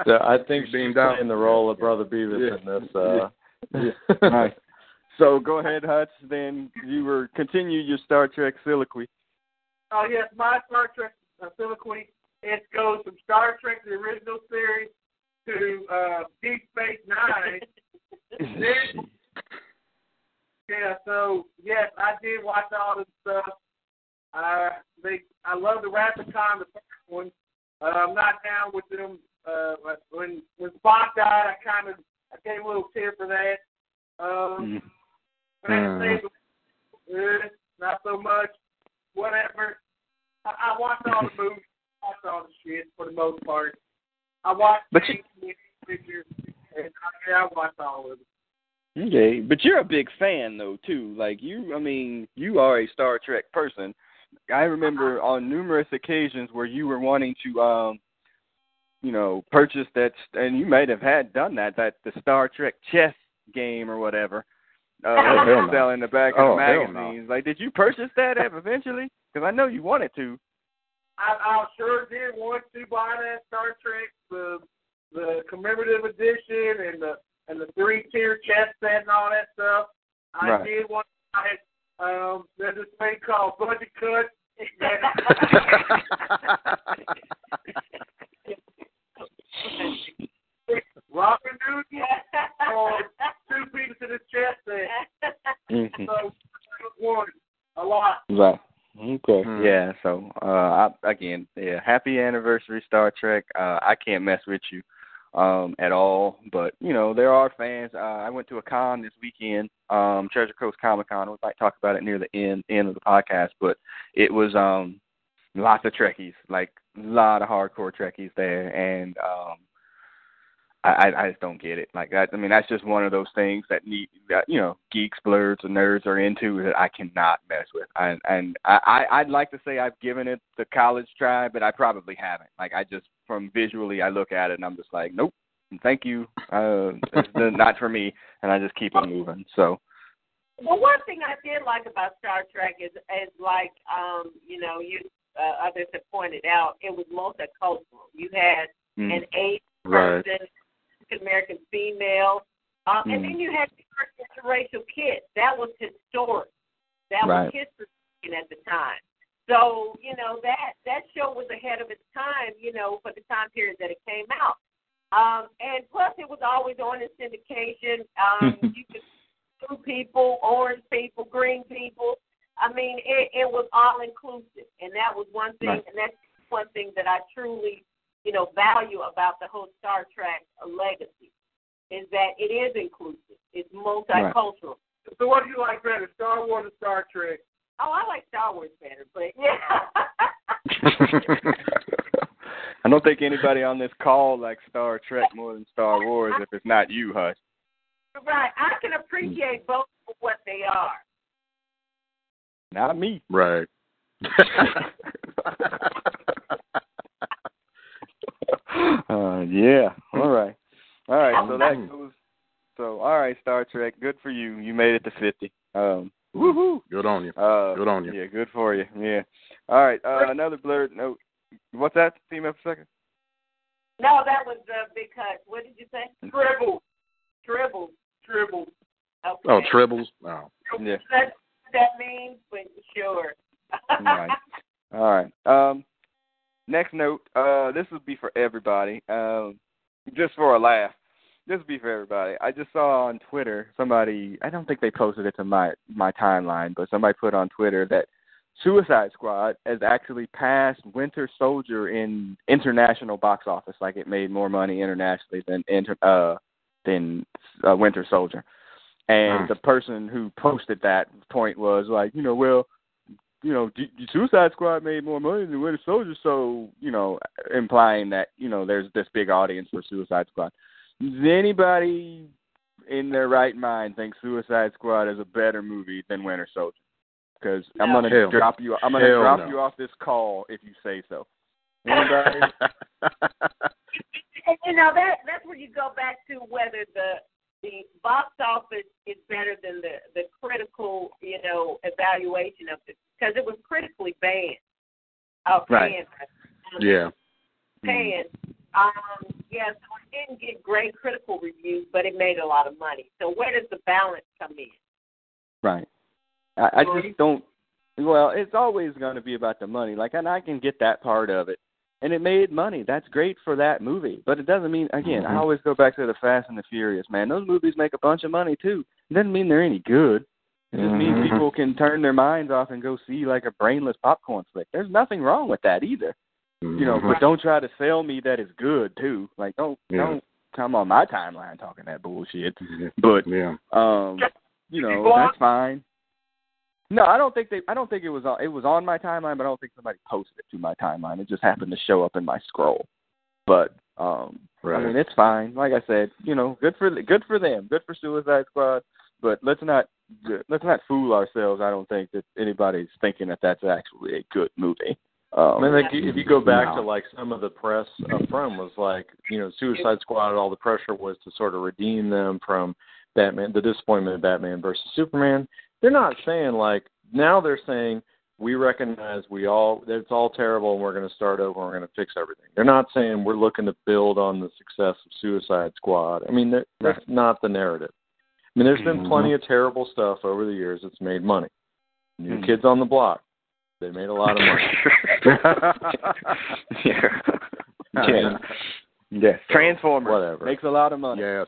So I think she's Beamed out. playing the role of Brother Beavis in this. Uh, nice. So go ahead, Hutch. Then you were continue your Star Trek soliloquy. Oh yes, my Star Trek uh, soliloquy. It goes from Star Trek the original series to uh, Deep Space Nine. Then- yeah, so yes, I did watch all this stuff. Uh, they, I love the Rapid Time, the first one. Uh, I'm not down with them. Uh, when when Spock died, I kind of I gave a little tear for that. Um, but same time, eh, not so much. Whatever. I, I watched all the movies, watched all the shit for the most part. I watched But the pictures, and I, yeah, I watched all of it. Okay, but you're a big fan though too. Like you, I mean, you are a Star Trek person. I remember on numerous occasions where you were wanting to, um, you know, purchase that, and you might have had done that, that the Star Trek chess game or whatever. Uh, Oh, hell no. in the back of Oh, the hell no. magazines. Like, did you purchase that eventually? Because I know you wanted to. I, I sure did want to buy that Star Trek, the the commemorative edition and the and the three tier chess set and all that stuff. I Right. did want to buy it. Um, there's this thing called Budget Cut. Robin Newton or two pieces of the chess set. Mhm. So one a lot. Right. Okay. Hmm. Yeah. So, uh, I, again, yeah, happy anniversary, Star Trek. Uh, I can't mess with you, um, at all. But you know, there are fans. Uh, I went to a con this weekend, um, Treasure Coast Comic Con. We might talk about it near the end end of the podcast, but it was um, lots of Trekkies, like a lot of hardcore Trekkies there, and um, I, I I just don't get it. Like that, I mean, that's just one of those things that need that you know geeks, blurs, and nerds are into that I cannot mess with. And and I I- I'd like to say I've given it the college try, but I probably haven't. Like I just from visually I look at it and I'm just like, nope, thank you, uh, it's not for me, and I just keep it moving. So Well, one thing I did like about Star Trek is, is like, um, you know, you uh, others have pointed out, it was multicultural. You had mm, an Asian Right. person, African American female, um, and Mm. then you had the first interracial kids. That was historic. That Right. was history at the time. So you know that that show was ahead of its time. You know for the time period that it came out. Um, and plus, it was always on in syndication. Um, you could blue people, orange people, green people. I mean, it, it was all inclusive, and that was one thing, Right. and that's one thing that I truly, you know, value about the whole Star Trek legacy is that it is inclusive. It's multicultural. So what do you like better, Star Wars or Star Trek? Oh, I like Star Wars better, but yeah. I don't think anybody on this call likes Star Trek more than Star Wars. If it's not you, Hutch. right. I can appreciate both for what they are. Not me. Right. uh, yeah. All right. All right. So that goes. So all right, Star Trek. Good for you. You made it to fifty. Um. Woohoo. Good on you. Uh, Good on you. Yeah. Good for you. Yeah. All right. Uh, another blurred note. What's that? Female for a second. No, that was the big cut. What did you say? Dribble. Dribble. Dribble. Okay. Oh, tribbles. Oh. Yeah. That's what that means, but sure. Right. All right. Um, next note. Uh, this would be for everybody. Um, just for a laugh. This be for everybody. I just saw on Twitter somebody. I don't think they posted it to my my timeline, but somebody put on Twitter that Suicide Squad has actually passed Winter Soldier in international box office. Like it made more money internationally than inter, uh than uh, Winter Soldier. And Hmm. the person who posted that point was like, you know, well, you know, D- D- Suicide Squad made more money than Winter Soldier, so you know, implying that you know there's this big audience for Suicide Squad. Does anybody in their right mind think Suicide Squad is a better movie than Winter Soldier? Because I'm gonna Hell- drop you. I'm gonna hell drop no. you off this call if you say so. Anybody? And, you know that that's where you go back to whether the the box office is better than the the critical you know evaluation of it because it was critically banned. Oh, Right. banned. yeah. Panned. Um, yeah, so it didn't get great critical reviews, but it made a lot of money. So where does the balance come in? Right. I, I just don't. Well, it's always going to be about the money. Like, and I can get that part of it, and it made money. That's great for that movie, but it doesn't mean. Again, I Mhm. always go back to the Fast and the Furious. Man, those movies make a bunch of money too. It doesn't mean they're any good. It just means Mhm. people can turn their minds off and go see like a brainless popcorn flick. There's nothing wrong with that either. You know, but don't try to sell me that it's good too. Like, don't Yeah. don't come on my timeline talking that bullshit. But yeah. um, you know, that's fine. No, I don't think they. I don't think it was. On, it was on my timeline, but I don't think somebody posted it to my timeline. It just happened to show up in my scroll. But um, Right. I mean, it's fine. Like I said, you know, good for good for them. Good for Suicide Squad. But let's not let's not fool ourselves. I don't think that anybody's thinking that that's actually a good movie. Um, I mean, like if you go back No. to like some of the press up front was like, you know, Suicide Squad. All the pressure was to sort of redeem them from Batman, the disappointment of Batman versus Superman. They're not saying like now they're saying we recognize we all that it's all terrible and we're going to start over and we're going to fix everything. They're not saying we're looking to build on the success of Suicide Squad. I mean, that, that's not the narrative. I mean, there's been Mhm. plenty of terrible stuff over the years that's made money. New Mhm. Kids on the Block, they made a lot of money. yeah. Yeah. Yes. Transformers Whatever. makes a lot of money. yes.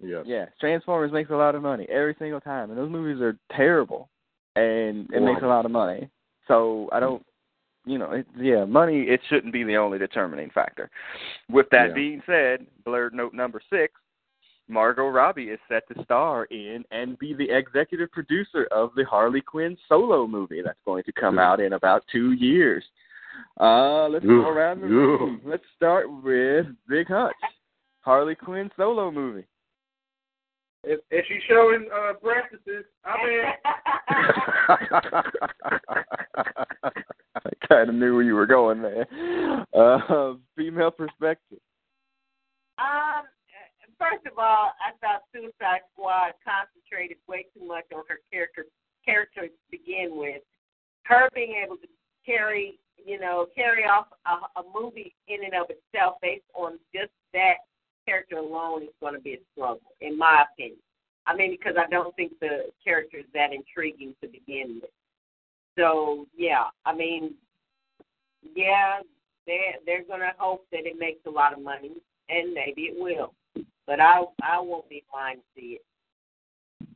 Yes. Yeah, Transformers makes a lot of money every single time, and those movies are terrible, and it makes a lot of money. So I don't, you know, it, yeah, money it shouldn't be the only determining factor. With that Yeah. being said, blurred note number six, Margot Robbie is set to star in and be the executive producer of the Harley Quinn solo movie that's going to come out in about two years. Uh, let's go around the room. Let's start with Big Hutch. Harley Quinn solo movie. If, if she's showing uh, breasts, I'm in. I kind of knew where you were going there. Uh, female perspective. Um, first of all, I thought Suicide Squad concentrated way too much on her character character to begin with. Her being able to carry, you know, carry off a, a movie in and of itself based on just that character alone is going to be a struggle, in my opinion. I mean, because I don't think the character is that intriguing to begin with. So yeah, I mean, yeah, they they're gonna hope that it makes a lot of money, and maybe it will. But I I won't be blind to see it.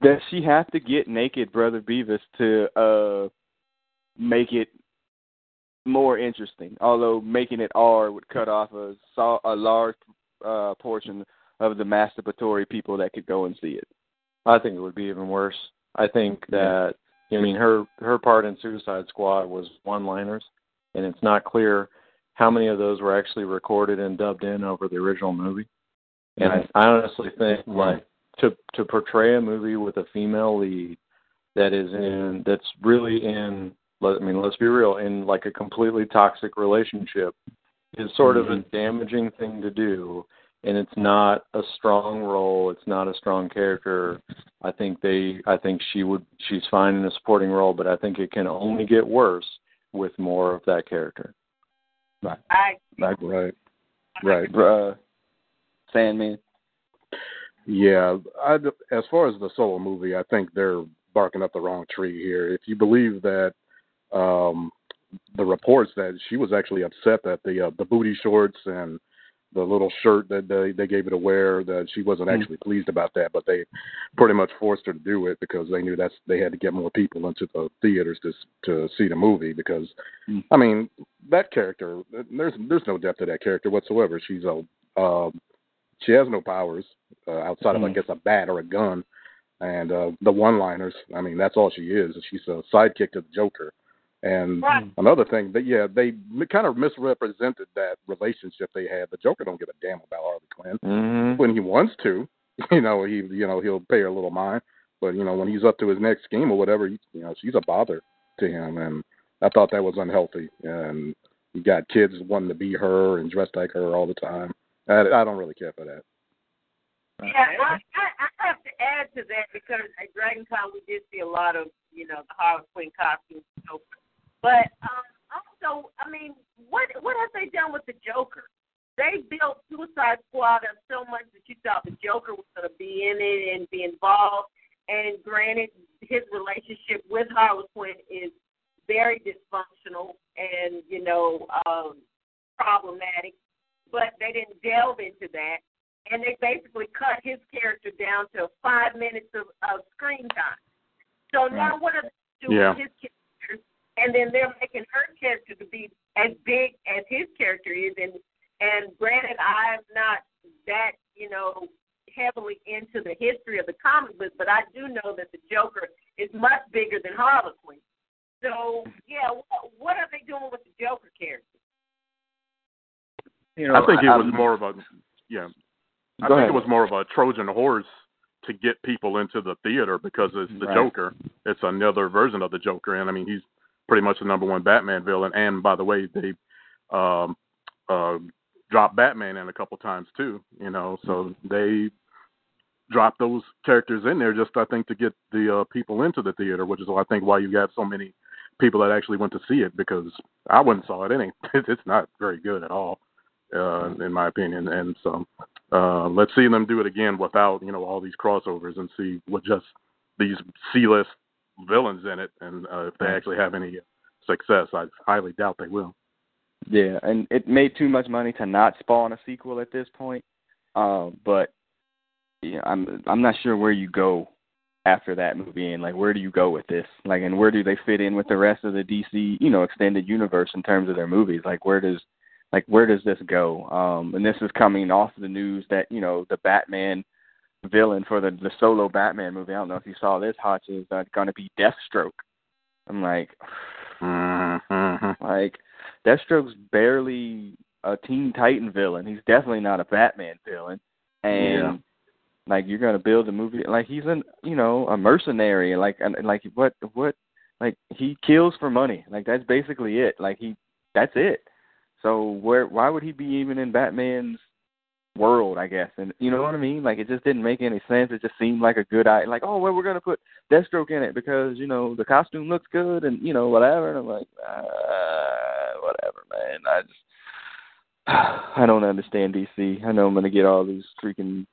Does she have to get naked, Brother Beavis, to uh make it more interesting? Although making it R would cut off a so- a large uh portion of the masturbatory people that could go and see it. I think it would be even worse. I think that I mean her her part in Suicide Squad was one liners and it's not clear how many of those were actually recorded and dubbed in over the original movie. And Right. I, I honestly think like to to portray a movie with a female lead that is in that's really in let I mean let's be real in like a completely toxic relationship is sort of a damaging thing to do and it's not a strong role it's not a strong character i think they i think she would she's fine in a supporting role but i think it can only get worse with more of that character I Right, right, right. Uh, Sandman. Yeah, I, as far as the solo movie, I think they're barking up the wrong tree here. If you believe that um, the reports that she was actually upset that the uh, the booty shorts and the little shirt that they they gave her to wear that she wasn't Hmm. actually pleased about that, but they pretty much forced her to do it because they knew that's they had to get more people into the theaters to to see the movie because Hmm. I mean that character there's there's no depth to that character whatsoever. She's a um, she has no powers uh, outside of I Mhm. guess a bat or a gun, and uh, the one-liners. I mean that's all she is. She's a sidekick to the Joker. And Right. another thing that yeah they kind of misrepresented that relationship they had. The Joker don't give a damn about Harley Quinn mhm when he wants to. You know he you know he'll pay her a little mind, but you know when he's up to his next scheme or whatever, he, you know she's a bother to him, and I thought that was unhealthy. And you got kids wanting to be her and dress like her all the time. I, I don't really care for that. Yeah, I, I, I have to add to that because at Dragon Con we did see a lot of, you know, the Harley Quinn costumes and so forth. But um, also, I mean, what what have they done with the Joker? They built Suicide Squad up so much that you thought the Joker was going to be in it and be involved. And granted, his relationship with Harley Quinn is very dysfunctional and you know um, problematic. But they didn't delve into that and they basically cut his character down to five minutes of, of screen time. So now what are they doing Yeah. with his character? And then they're making her character to be as big as his character is. And and granted, I'm not that you know heavily into the history of the comic book, but I do know that the Joker is much bigger than Harley Quinn. So yeah, what, what are they doing with the Joker character? You know, I think it was I'm- more of a yeah. I think ahead. it was more of a Trojan horse to get people into the theater because it's the Right. Joker. It's another version of the Joker, and I mean he's pretty much the number one Batman villain. And by the way, they um, uh, dropped Batman in a couple times too. You know, so they dropped those characters in there just I think to get the uh, people into the theater, which is I think why you got so many people that actually went to see it because I and saw it. It ain't it's not very good at all, uh, in my opinion. And so uh, let's see them do it again without you know all these crossovers and see what just these C-list villains in it, and uh, if they actually have any success. I highly doubt they will. Yeah, and it made too much money to not spawn a sequel at this point. Um, but yeah, I'm I'm not sure where you go after that movie and like where do you go with this? Like and where do they fit in with the rest of the DC, you know, extended universe in terms of their movies? Like where does like where does this go? Um and this is coming off the news that, you know, the Batman villain for the the solo Batman movie. I don't know if you saw this, Hutch, is uh, going to be Deathstroke. I'm like, Mm-hmm. like Deathstroke's barely a Teen Titan villain. He's definitely not a Batman villain. And Yeah. like you're gonna build a movie like he's an you know a mercenary like and and, like what what like he kills for money like that's basically it like he that's it so where why would he be even in Batman's world I guess and you know what I mean like it just didn't make any sense it just seemed like a good idea like oh well we're gonna put Deathstroke in it because you know the costume looks good and you know whatever and I'm like uh, whatever man I just I don't understand DC I know I'm gonna get all these freaking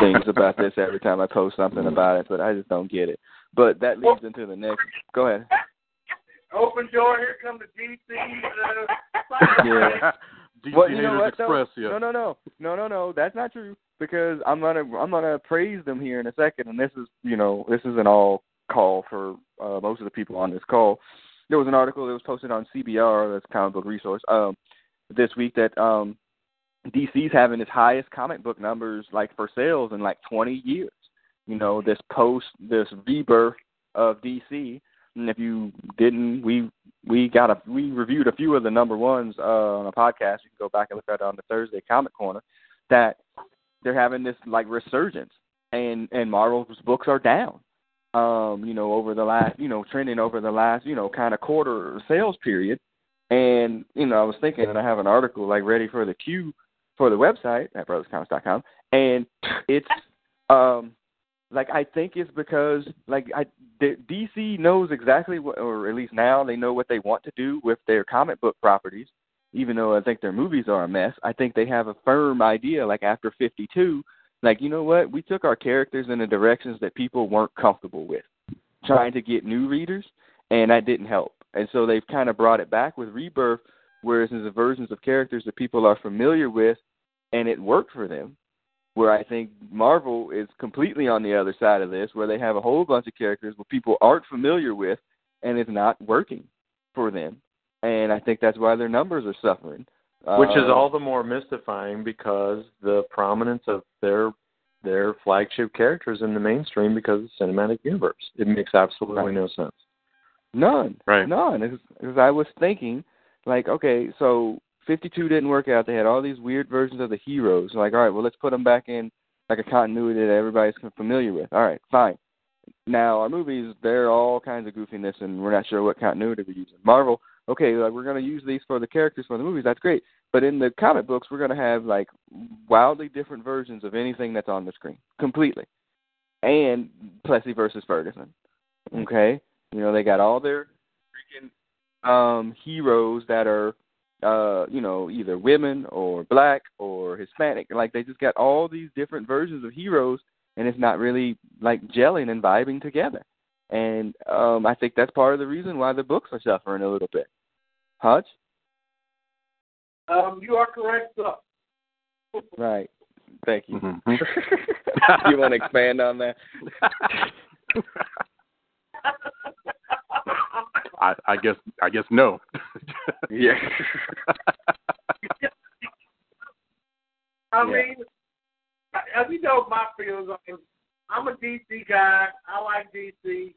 things about this every time I post something about it, but I just don't get it. But that leads into the next. Go ahead. Open door, here come the DC. Uh, Yeah. DC Well, you know what? though? Express. No, no, no, no, no, no. That's not true because I'm gonna I'm gonna praise them here in a second, and this is you know this is an all call for uh, most of the people on this call. There was an article that was posted on CBR, that's comic book resource, um, this week that um, DC's having its highest comic book numbers like for sales in like 20 years. You know, this post this rebirth of DC. And if you didn't, we we got a we reviewed a few of the number ones uh, on a podcast. You can go back and look at it on the Thursday Comic Corner. That they're having this like resurgence, and and Marvel's books are down. um, you know, over the last, you know, trending over the last, you know, kind of quarter sales period. And, you know, I was thinking, and I have an article like ready for the queue for the website at brotherscomics.com, and it's, um, like I think it's because like I the, DC knows exactly what, or at least now they know what they want to do with their comic book properties. Even though I think their movies are a mess, I think they have a firm idea. Like after 52, like you know what, we took our characters in the directions that people weren't comfortable with, trying to get new readers, and that didn't help. And so they've kind of brought it back with Rebirth, whereas in the versions of characters that people are familiar with, and it worked for them where I think Marvel is completely on the other side of this, where they have a whole bunch of characters where people aren't familiar with, and it's not working for them. And I think that's why their numbers are suffering. Which is Uh, all the more mystifying because the prominence of their their flagship characters in the mainstream because of the cinematic universe. It makes absolutely Right. no sense. None. Right. None. Because I was thinking, like, okay, so 52 didn't work out. They had all these weird versions of the heroes. Like, all right, well, let's put them back in like a continuity that everybody's familiar with. All right, fine. Now, our movies, they're all kinds of goofiness, and we're not sure what continuity we're using. Marvel, okay, like, we're going to use these for the characters for the movies. That's great. But in the comic books, we're going to have, like, wildly different versions of anything that's on the screen. Completely. And Plessy versus Ferguson. Okay? You know, they got all their freaking um heroes that are uh, you know, either women or black or Hispanic. Like they just got all these different versions of heroes and it's not really like gelling and vibing together. And um I think that's part of the reason why the books are suffering a little bit. Hutch? Um, you are correct, sir. Right. Thank you. Mhm. you want to expand on that? I, I guess I guess no. yeah. I mean, as you know, my feelings. I mean, I'm a DC guy. I like DC.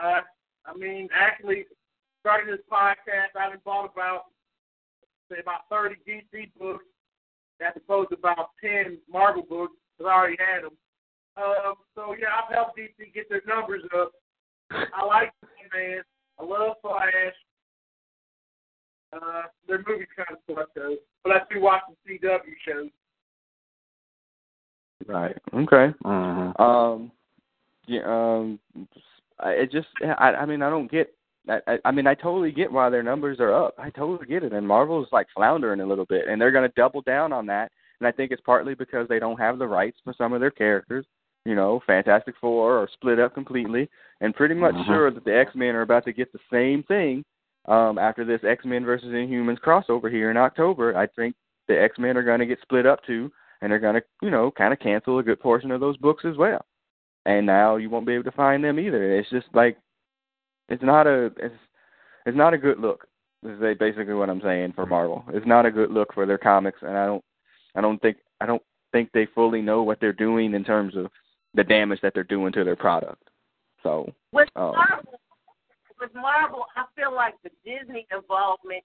Uh, I mean, actually, starting this podcast, I done bought about say about 30 DC books, as opposed to about 10 Marvel books because I already had them. Um, so yeah, I've helped DC get their numbers up. I like DC, Man. I love Flash. Uh, their movies kind of suck though, but I do watch the CW shows. Right. Okay. Mhm. Um, yeah. Um, I, it just. I. I mean, I don't get. I, I. I mean, I totally get why their numbers are up. I totally get it. And Marvel's like floundering a little bit, and they're going to double down on that. And I think it's partly because they don't have the rights for some of their characters. You know, Fantastic Four are split up completely, and pretty much Mhm. sure that the X Men are about to get the same thing um, after this X Men versus Inhumans crossover here in October. I think the X Men are going to get split up too, and they're going to, you know, kind of cancel a good portion of those books as well. And now you won't be able to find them either. It's just like it's not a it's it's not a good look. Is basically what I'm saying for Marvel. It's not a good look for their comics, and I don't I don't think I don't think they fully know what they're doing in terms of the damage that they're doing to their product. So With Oh. Marvel, with Marvel, I feel like the Disney involvement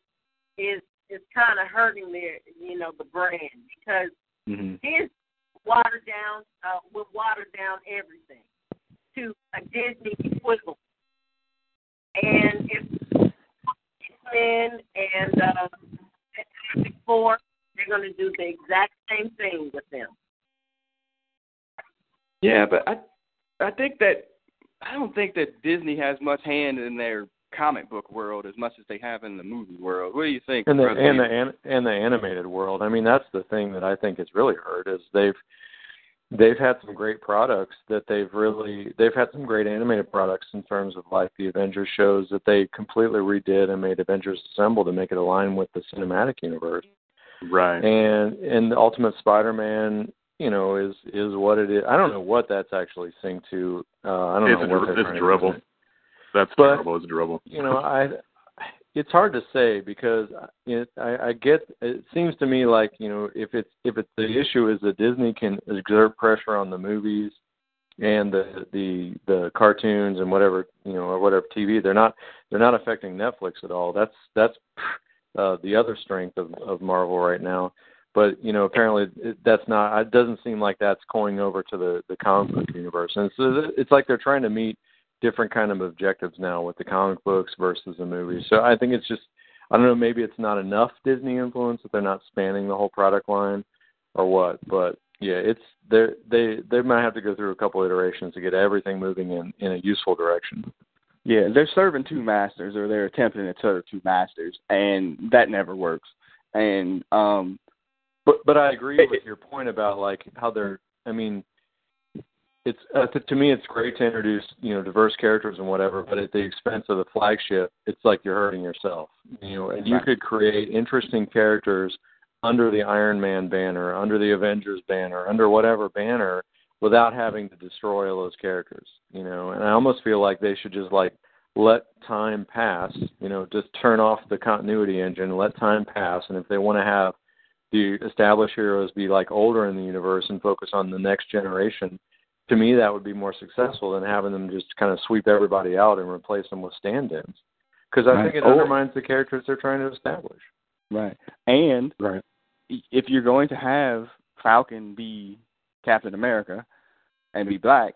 is is kind of hurting their, you know, the brand because hmm Disney watered down, uh, will water down everything to a Disney equivalent. And if X-Men and uh, Fantastic Four, they're going to do the exact same thing with them. Yeah, but I I think that I don't think that Disney has much hand in their comic book world as much as they have in the movie world. What do you think? And the Brother and the Neil? and the animated world. I mean, that's the thing that I think has really hurt is they've they've had some great products that they've really they've had some great animated products in terms of like the Avengers shows that they completely redid and made Avengers Assemble to make it align with the cinematic universe. Right. And and the Ultimate Spider-Man, you know, is is what it is. I don't know what that's actually synced to. Uh, I don't It's know a what it's dribble. That's But- terrible. It's dribble. you know i it's hard to say because it, I, I get it seems to me like you know if it's if it's the issue is that Disney can exert pressure on the movies and the the the cartoons and whatever you know or whatever TV they're not they're not affecting Netflix at all that's that's uh, the other strength of of Marvel right now but you know apparently it, that's not. It doesn't seem like that's going over to the the comic book universe, and so it's like they're trying to meet different kind of objectives now with the comic books versus the movies. So I think it's just I don't know maybe it's not enough Disney influence that they're not spanning the whole product line or what, but yeah, it's they they they might have to go through a couple iterations to get everything moving in in a useful direction. Yeah, they're serving two masters, or they're attempting to serve two masters, and that never works. And um, but but I agree with your point about like how they're. I mean, it's uh, to, to me it's great to introduce you know diverse characters and whatever, but at the expense of the flagship, it's like you're hurting yourself. You know, and you could create interesting characters under the Iron Man banner, under the Avengers banner, under whatever banner, without having to destroy all those characters. You know, and I almost feel like they should just like let time pass. You know, just turn off the continuity engine, let time pass, and if they want to have the established heroes be like older in the universe and focus on the next generation, to me that would be more successful than having them just kind of sweep everybody out and replace them with stand-ins. Because I Right. think it undermines the characters they're trying to establish. right, and Right. if you're going to have Falcon be Captain America and be black,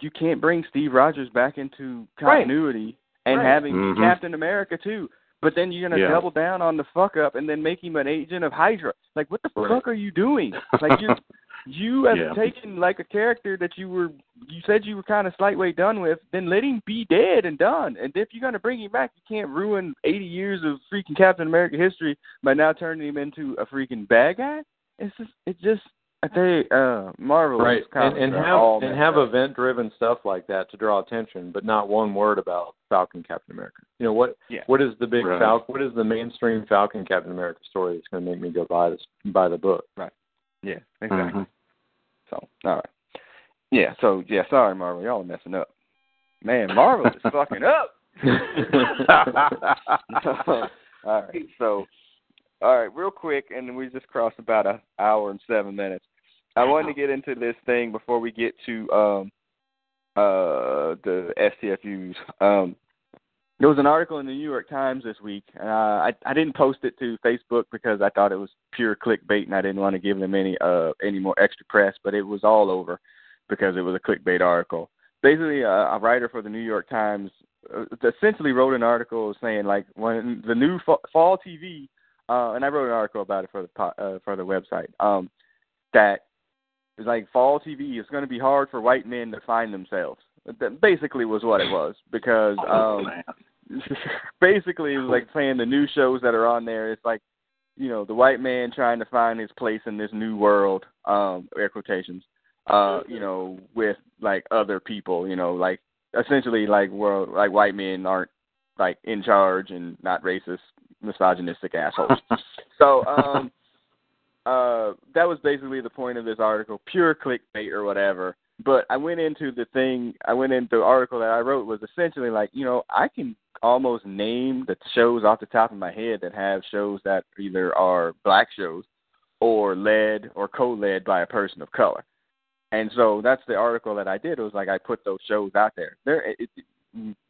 you can't bring Steve Rogers back into Right. continuity and Right. have him Mhm. be Captain America too. But then you're gonna Yeah. double down on the fuck up and then make him an agent of Hydra. Like, what the Right. fuck are you doing? Like, you you have Yeah. taken like a character that you were you said you were kind of slightly done with, then let him be dead and done. And if you're gonna bring him back, you can't ruin 80 years of freaking Captain America history by now turning him into a freaking bad guy. It's just it just I tell you, uh, Marvel Right. And, comics and have all and have event driven stuff like that to draw attention, but not one word about Falcon Captain America. You know what Yeah. what is the big Right. Falcon what is the mainstream Falcon Captain America story that's gonna make me go buy this buy the book? Right. Yeah, exactly. Mhm. So, all right. Yeah, so yeah, sorry, Marvel, y'all are messing up. Man, Marvel is fucking up. all right, so all right, real quick, and we just crossed about an hour and seven minutes. I wanted to get into this thing before we get to um uh the STFUs. Um there was an article in the New York Times this week. Uh, I I didn't post it to Facebook because I thought it was pure clickbait and I didn't want to give them any uh any more extra press, but it was all over because it was a clickbait article. Basically, uh, a writer for the New York Times uh, essentially wrote an article saying like when the new fa- fall TV, uh, and I wrote an article about it for the po- uh, for the website. Um, that it's like fall TV is going to be hard for white men to find themselves. That basically was what it was because um, basically it was like playing the new shows that are on there. It's like you know the white man trying to find his place in this new world. Um, air quotations. Uh, you know, with like other people. You know, like essentially like world like white men aren't like in charge and not racist, misogynistic assholes. so um uh that was basically the point of this article, pure clickbait or whatever. But I went into the thing I went into the article that I wrote was essentially like, you know, I can almost name the shows off the top of my head that have shows that either are black shows or led or co-led by a person of color. And so that's the article that I did. It was like I put those shows out there. There,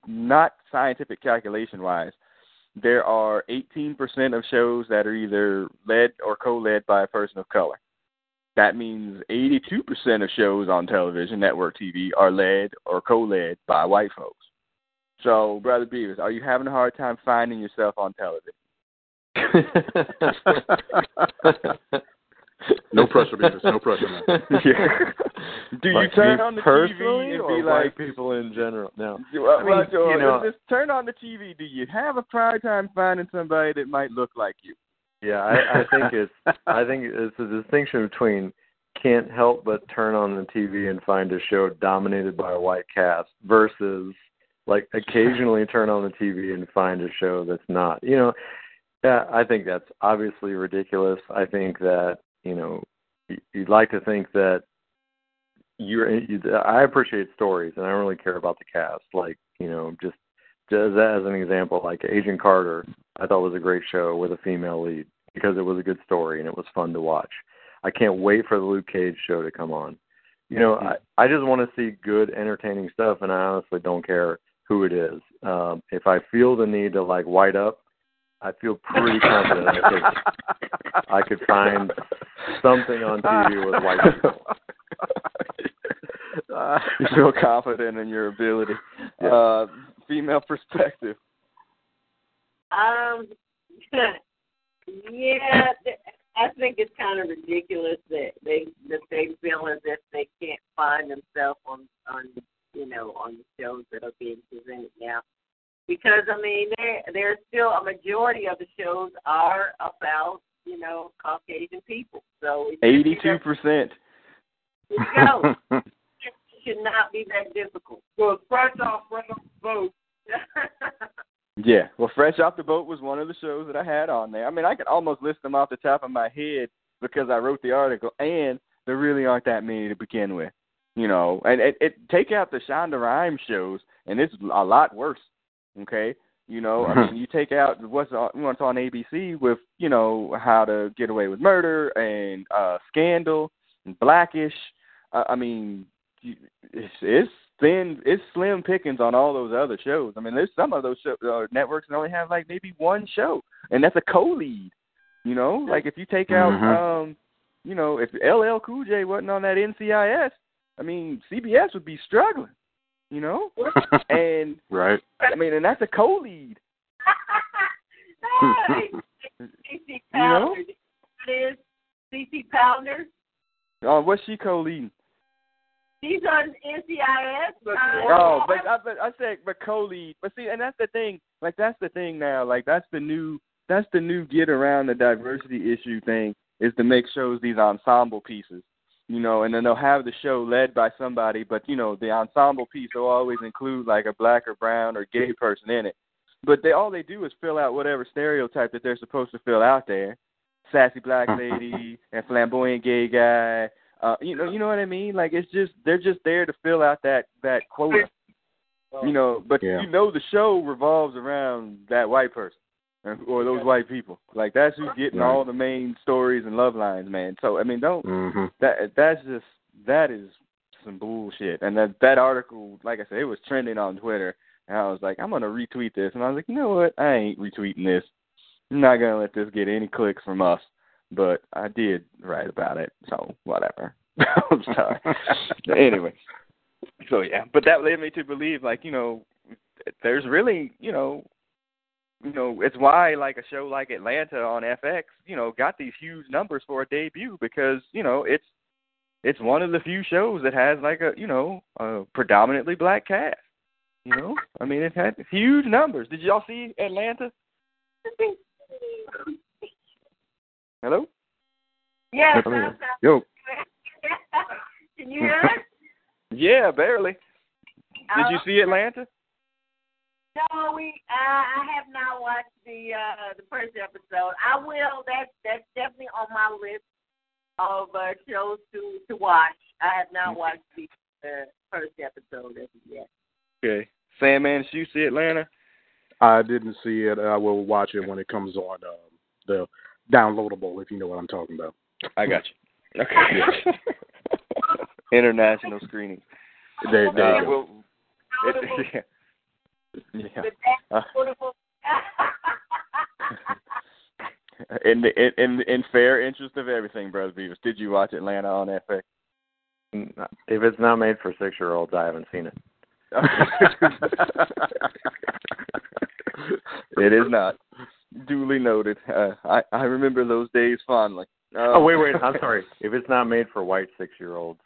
not scientific calculation wise, there are 18% of shows that are either led or co-led by a person of color. That means 82% of shows on television, network TV, are led or co-led by white folks. So, Brother Beavis, are you having a hard time finding yourself on television? No pressure, Beavis. No pressure, man. Yeah. Do you Like turn on the TV and or be like, people in general? No. Well, I mean, well, Joel, you know- just turn on the TV. Do you have a hard time finding somebody that might look like you? Yeah, I, I think it's I think it's a distinction between can't help but turn on the TV and find a show dominated by a white cast versus like occasionally turn on the TV and find a show that's not. You know, yeah, I think that's obviously ridiculous. I think that you know you'd like to think that you're. You, I appreciate stories, and I don't really care about the cast. Like you know, just just as an example, like Agent Carter, I thought was a great show with a female lead because it was a good story and it was fun to watch. I can't wait for the Luke Cage show to come on. You know, I I just want to see good, entertaining stuff, and I honestly don't care who it is. Um, if I feel the need to like white up I feel pretty confident I could I could find something on TV with white people. Uh, you feel confident in your ability. Yeah. Uh, female perspective. Um, yeah, I think it's kind of ridiculous that they that they feel as if they can't find themselves on on you know on the shows that are being presented now. Because I mean, there there's still a majority of the shows are about you know Caucasian people. So it should be Eighty-two percent. Go. It should not be that difficult. It's fresh off, fresh off the boat. Yeah, well, Fresh Off the Boat was one of the shows that I had on there. I mean, I could almost list them off the top of my head because I wrote the article, and there really aren't that many to begin with. You know, and it, it take out the Shonda Rhimes shows, and it's a lot worse. Okay, you know, I mean, you take out what's on, what's on ABC with you know how to get away with murder and uh Scandal and Blackish. Uh, I mean, you- it's it's thin, it's slim pickings on all those other shows. I mean, there's some of those show, uh, networks that only have like maybe one show, and that's a co-lead. You know, like if you take out, Mhm. um, you know, if LL Cool J wasn't on that NCIS, I mean, CBS would be struggling. You know, and right. I mean, and that's a co-lead. hey, CCH Pounder. It is CCH Pounder. Oh, what's she co-leading? She's on NCIS. Uh, Oh, but I, but I said, but co-lead. But see, and that's the thing. Like that's the thing now. Like that's the new. That's the new get around the diversity issue thing is to make shows these ensemble pieces. You know, and then they'll have the show led by somebody, but you know, the ensemble piece will always include like a black or brown or gay person in it. But they all they do is fill out whatever stereotype that they're supposed to fill out there. Sassy black lady and flamboyant gay guy. Uh, you know, you know what I mean? Like it's just they're just there to fill out that that quota. You know, but Yeah. you know the show revolves around that white person or- those white people. Like that's who's getting all the main stories and love lines, man. So I mean, don't hmm that that's just that is some bullshit. And that that article, like I said, it was trending on Twitter, and I was like, I'm gonna retweet this, and I was like, you know what? I ain't retweeting this. I'm not gonna let this get any clicks from us. But I did write about it, so whatever. I'm sorry. anyway, so yeah, but that led me to believe, like you know, there's really, you know, you know, it's why like a show like Atlanta on FX, you know, got these huge numbers for a debut because you know it's it's one of the few shows that has like a you know a predominantly black cast. You know, I mean, it had huge numbers. Did y'all see Atlanta? Hello. Yes. Come Yo, Can you hear us? Yeah, barely. Did you Uh, see Atlanta? No, we. I, I have not watched the uh the first episode. I will. That's that's definitely on my list of uh, shows to to watch. I have not watched the uh, first episode as yet. Okay. Sandman, did you see Atlanta? I didn't see it. I will watch it when it comes on um, the downloadable, if you know what I'm talking about. I got you. Okay. International screening. There, there Uh, you go. well, Notable, it, yeah. Yeah. Uh, notable. in the in, in in fair interest of everything, brother Beavis, did you watch Atlanta on FX? If it's not made for six year olds, I haven't seen it. it is not. Duly noted. Uh, I I remember those days fondly. Uh, Oh wait, wait. I'm sorry. If it's not made for white six year olds,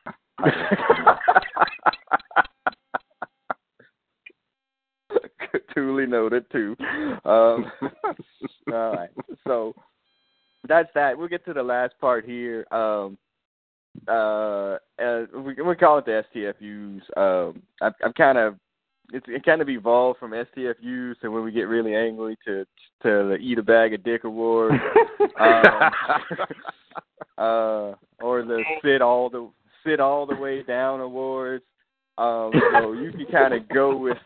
Duly noted too. Um, all right. So that's that. We'll get to the last part here. Um, uh, uh, we we call it the STFUs. Um, I've, I've kind of it's it kind of evolved from STFUs to when we get really angry to to the Eat a Bag of Dick Award, um, uh, or the Sit All the Sit All the Way Down Awards. Um, so you can kind of go with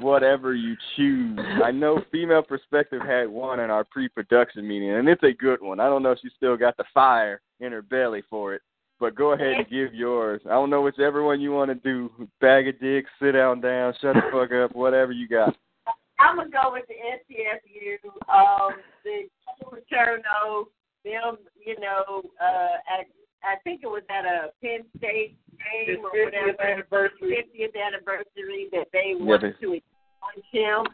whatever you choose. I know Female Perspective had one in our pre-production meeting, and it's a good one. I don't know if she still got the fire in her belly for it, but go ahead and give yours. I don't know whichever one you want to do. Bag of dicks, sit down, down, shut the fuck up, whatever you got. I'm gonna go with the NCSU. Um, the Paterno, them, you know, uh, at I think it was at a Penn State game or His 50th whatever, anniversary. 50th anniversary that they Yeah, to expunge him.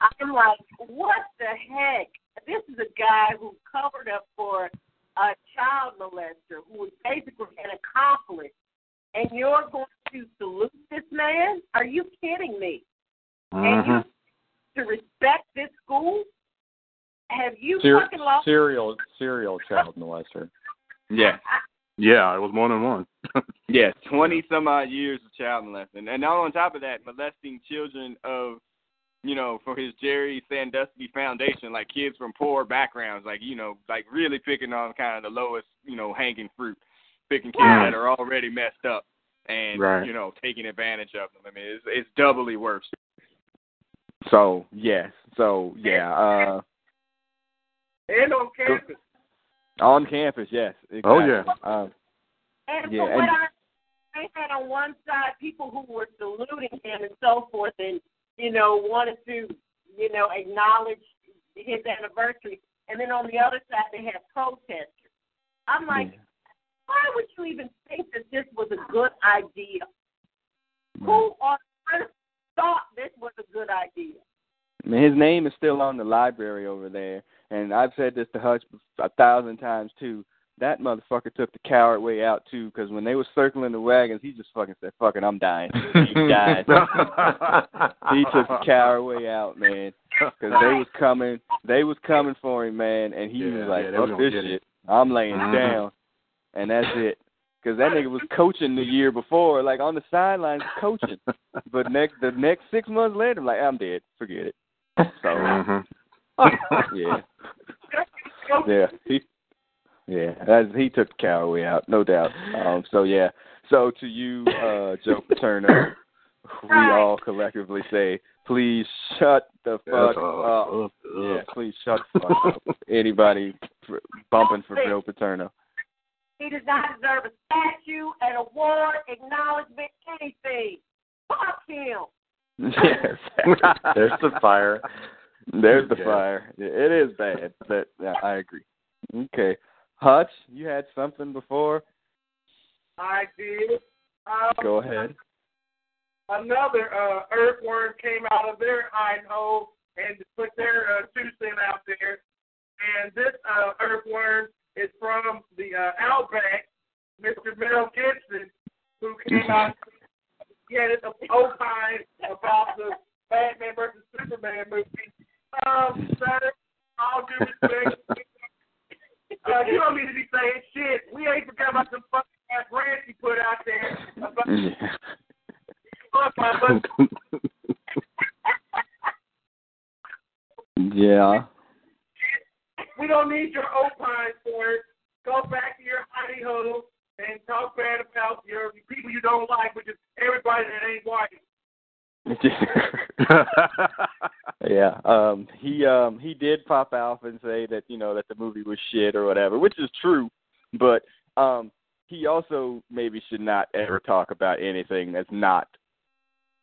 I'm like, what the heck? This is a guy who covered up for a child molester who was basically an accomplice, and you're going to salute this man? Are you kidding me? And you mm-hmm. to respect this school? Have you Ser- fucking lost? serial serial child molester. Yeah. Yeah, it was more than one. Yes, twenty some odd years of child molesting, and now on top of that, molesting children of, you know, for his Jerry Sandusky Foundation, like kids from poor backgrounds, like you know, like really picking on kind of the lowest, you know, hanging fruit, picking kids Right. that are already messed up, and Right. you know, taking advantage of them. I mean, it's it's doubly worse. So yes, so yeah, uh, And on campus. On campus, yes. Exactly. Oh, yeah. Um, And Yeah, for what and- I, I had on one side people who were saluting him and so forth, and you know wanted to, you know, acknowledge his anniversary, and then on the other side they had protesters. I'm like, why would you even think that this was a good idea? Who on earth thought this was a good idea? I mean, his name is still on the library over there, and I've said this to Hutch a thousand times too. That motherfucker took the coward way out too, because when they were circling the wagons, he just fucking said, "Fucking, I'm dying." He died. he took the coward way out, man, because they was coming, they was coming for him, man, and he Yeah, was like, yeah, "Fuck this it. shit, I'm laying Mhm. down," and that's it. Because that nigga was coaching the year before, like on the sidelines coaching. But next, the next six months later, like I'm dead. Forget it. So Mhm. yeah, yeah, he, yeah, that's, he took the coward out, no doubt. Um, so yeah, so to you, uh, Joe Paterno, we all collectively say, please shut the fuck up. Yeah, please shut the fuck up. Anybody for- bumping for Joe Paterno? He does not deserve a statue, an award, acknowledgement, anything. Fuck him. yes. There's the fire. There's the Yeah. fire. It is bad. That yeah, I agree. Okay, Hutch, you had something before. I did. Um, Go ahead. Another uh, earthworm came out of their hiding hole and put their uh, two cent out there. And this uh, earthworm is from the uh, Outback, Mr. Mel Gibson, who came out. He had an opine about the Batman versus Superman movie. Um, sir, all due respect, uh, you don't need to be saying shit. We ain't forgot about the fucking ass rant you put out there about Yeah. fuck my yeah. We don't need your opine for it. Go back to your hidey hole and talk bad about your people you don't like, which is everybody that ain't white. yeah. Um he um he did pop out and say that, you know, that the movie was shit or whatever, which is true. But um he also maybe should not ever talk about anything that's not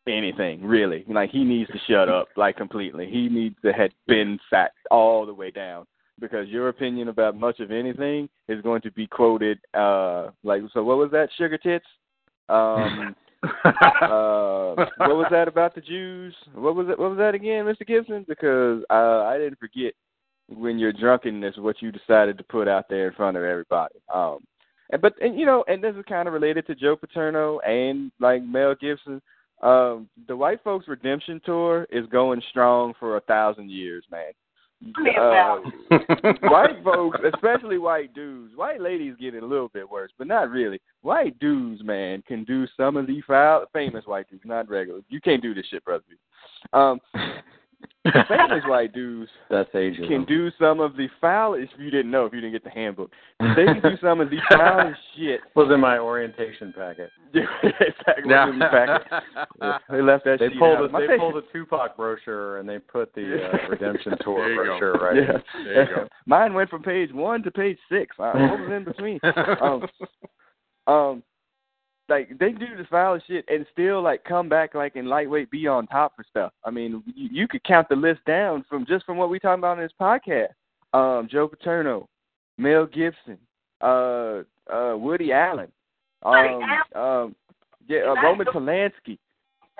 anything, really. Like he needs to shut up like completely. He needs to have been sat all the way down. Because your opinion about much of anything is going to be quoted uh like so what was that, sugar tits? Um uh, what was that about the Jews? What was it? What was that again, Mr. Gibson? Because uh, I didn't forget when you're drunkenness what you decided to put out there in front of everybody. Um, and, but and you know, and this is kind of related to Joe Paterno and like Mel Gibson. Um, the White Folks Redemption Tour is going strong for a thousand years, man. Uh, white folks, especially white dudes, white ladies get it a little bit worse, but not really. White dudes, man, can do some of the foul, famous white dudes, not regular. You can't do this shit, brother. Um, famous white dudes That's ageism. can do some of the foulest. If you didn't know, if you didn't get the handbook, they can do some of the foulest shit. was in my orientation packet. exactly. what's in the packet. They left that They pulled out. a, My they pulled a Tupac brochure and they put the uh, Redemption Tour There you go. right. Yeah. There you go. Mine went from page one to page six. What was in between? Um, um, like they do the foulest shit and still like come back like in lightweight be on top for stuff. I mean, you, you could count the list down from just from what we talking about in this podcast. Um, Joe Paterno, Mel Gibson, uh, uh, Woody Allen, um, um, yeah, uh, Roman Polanski,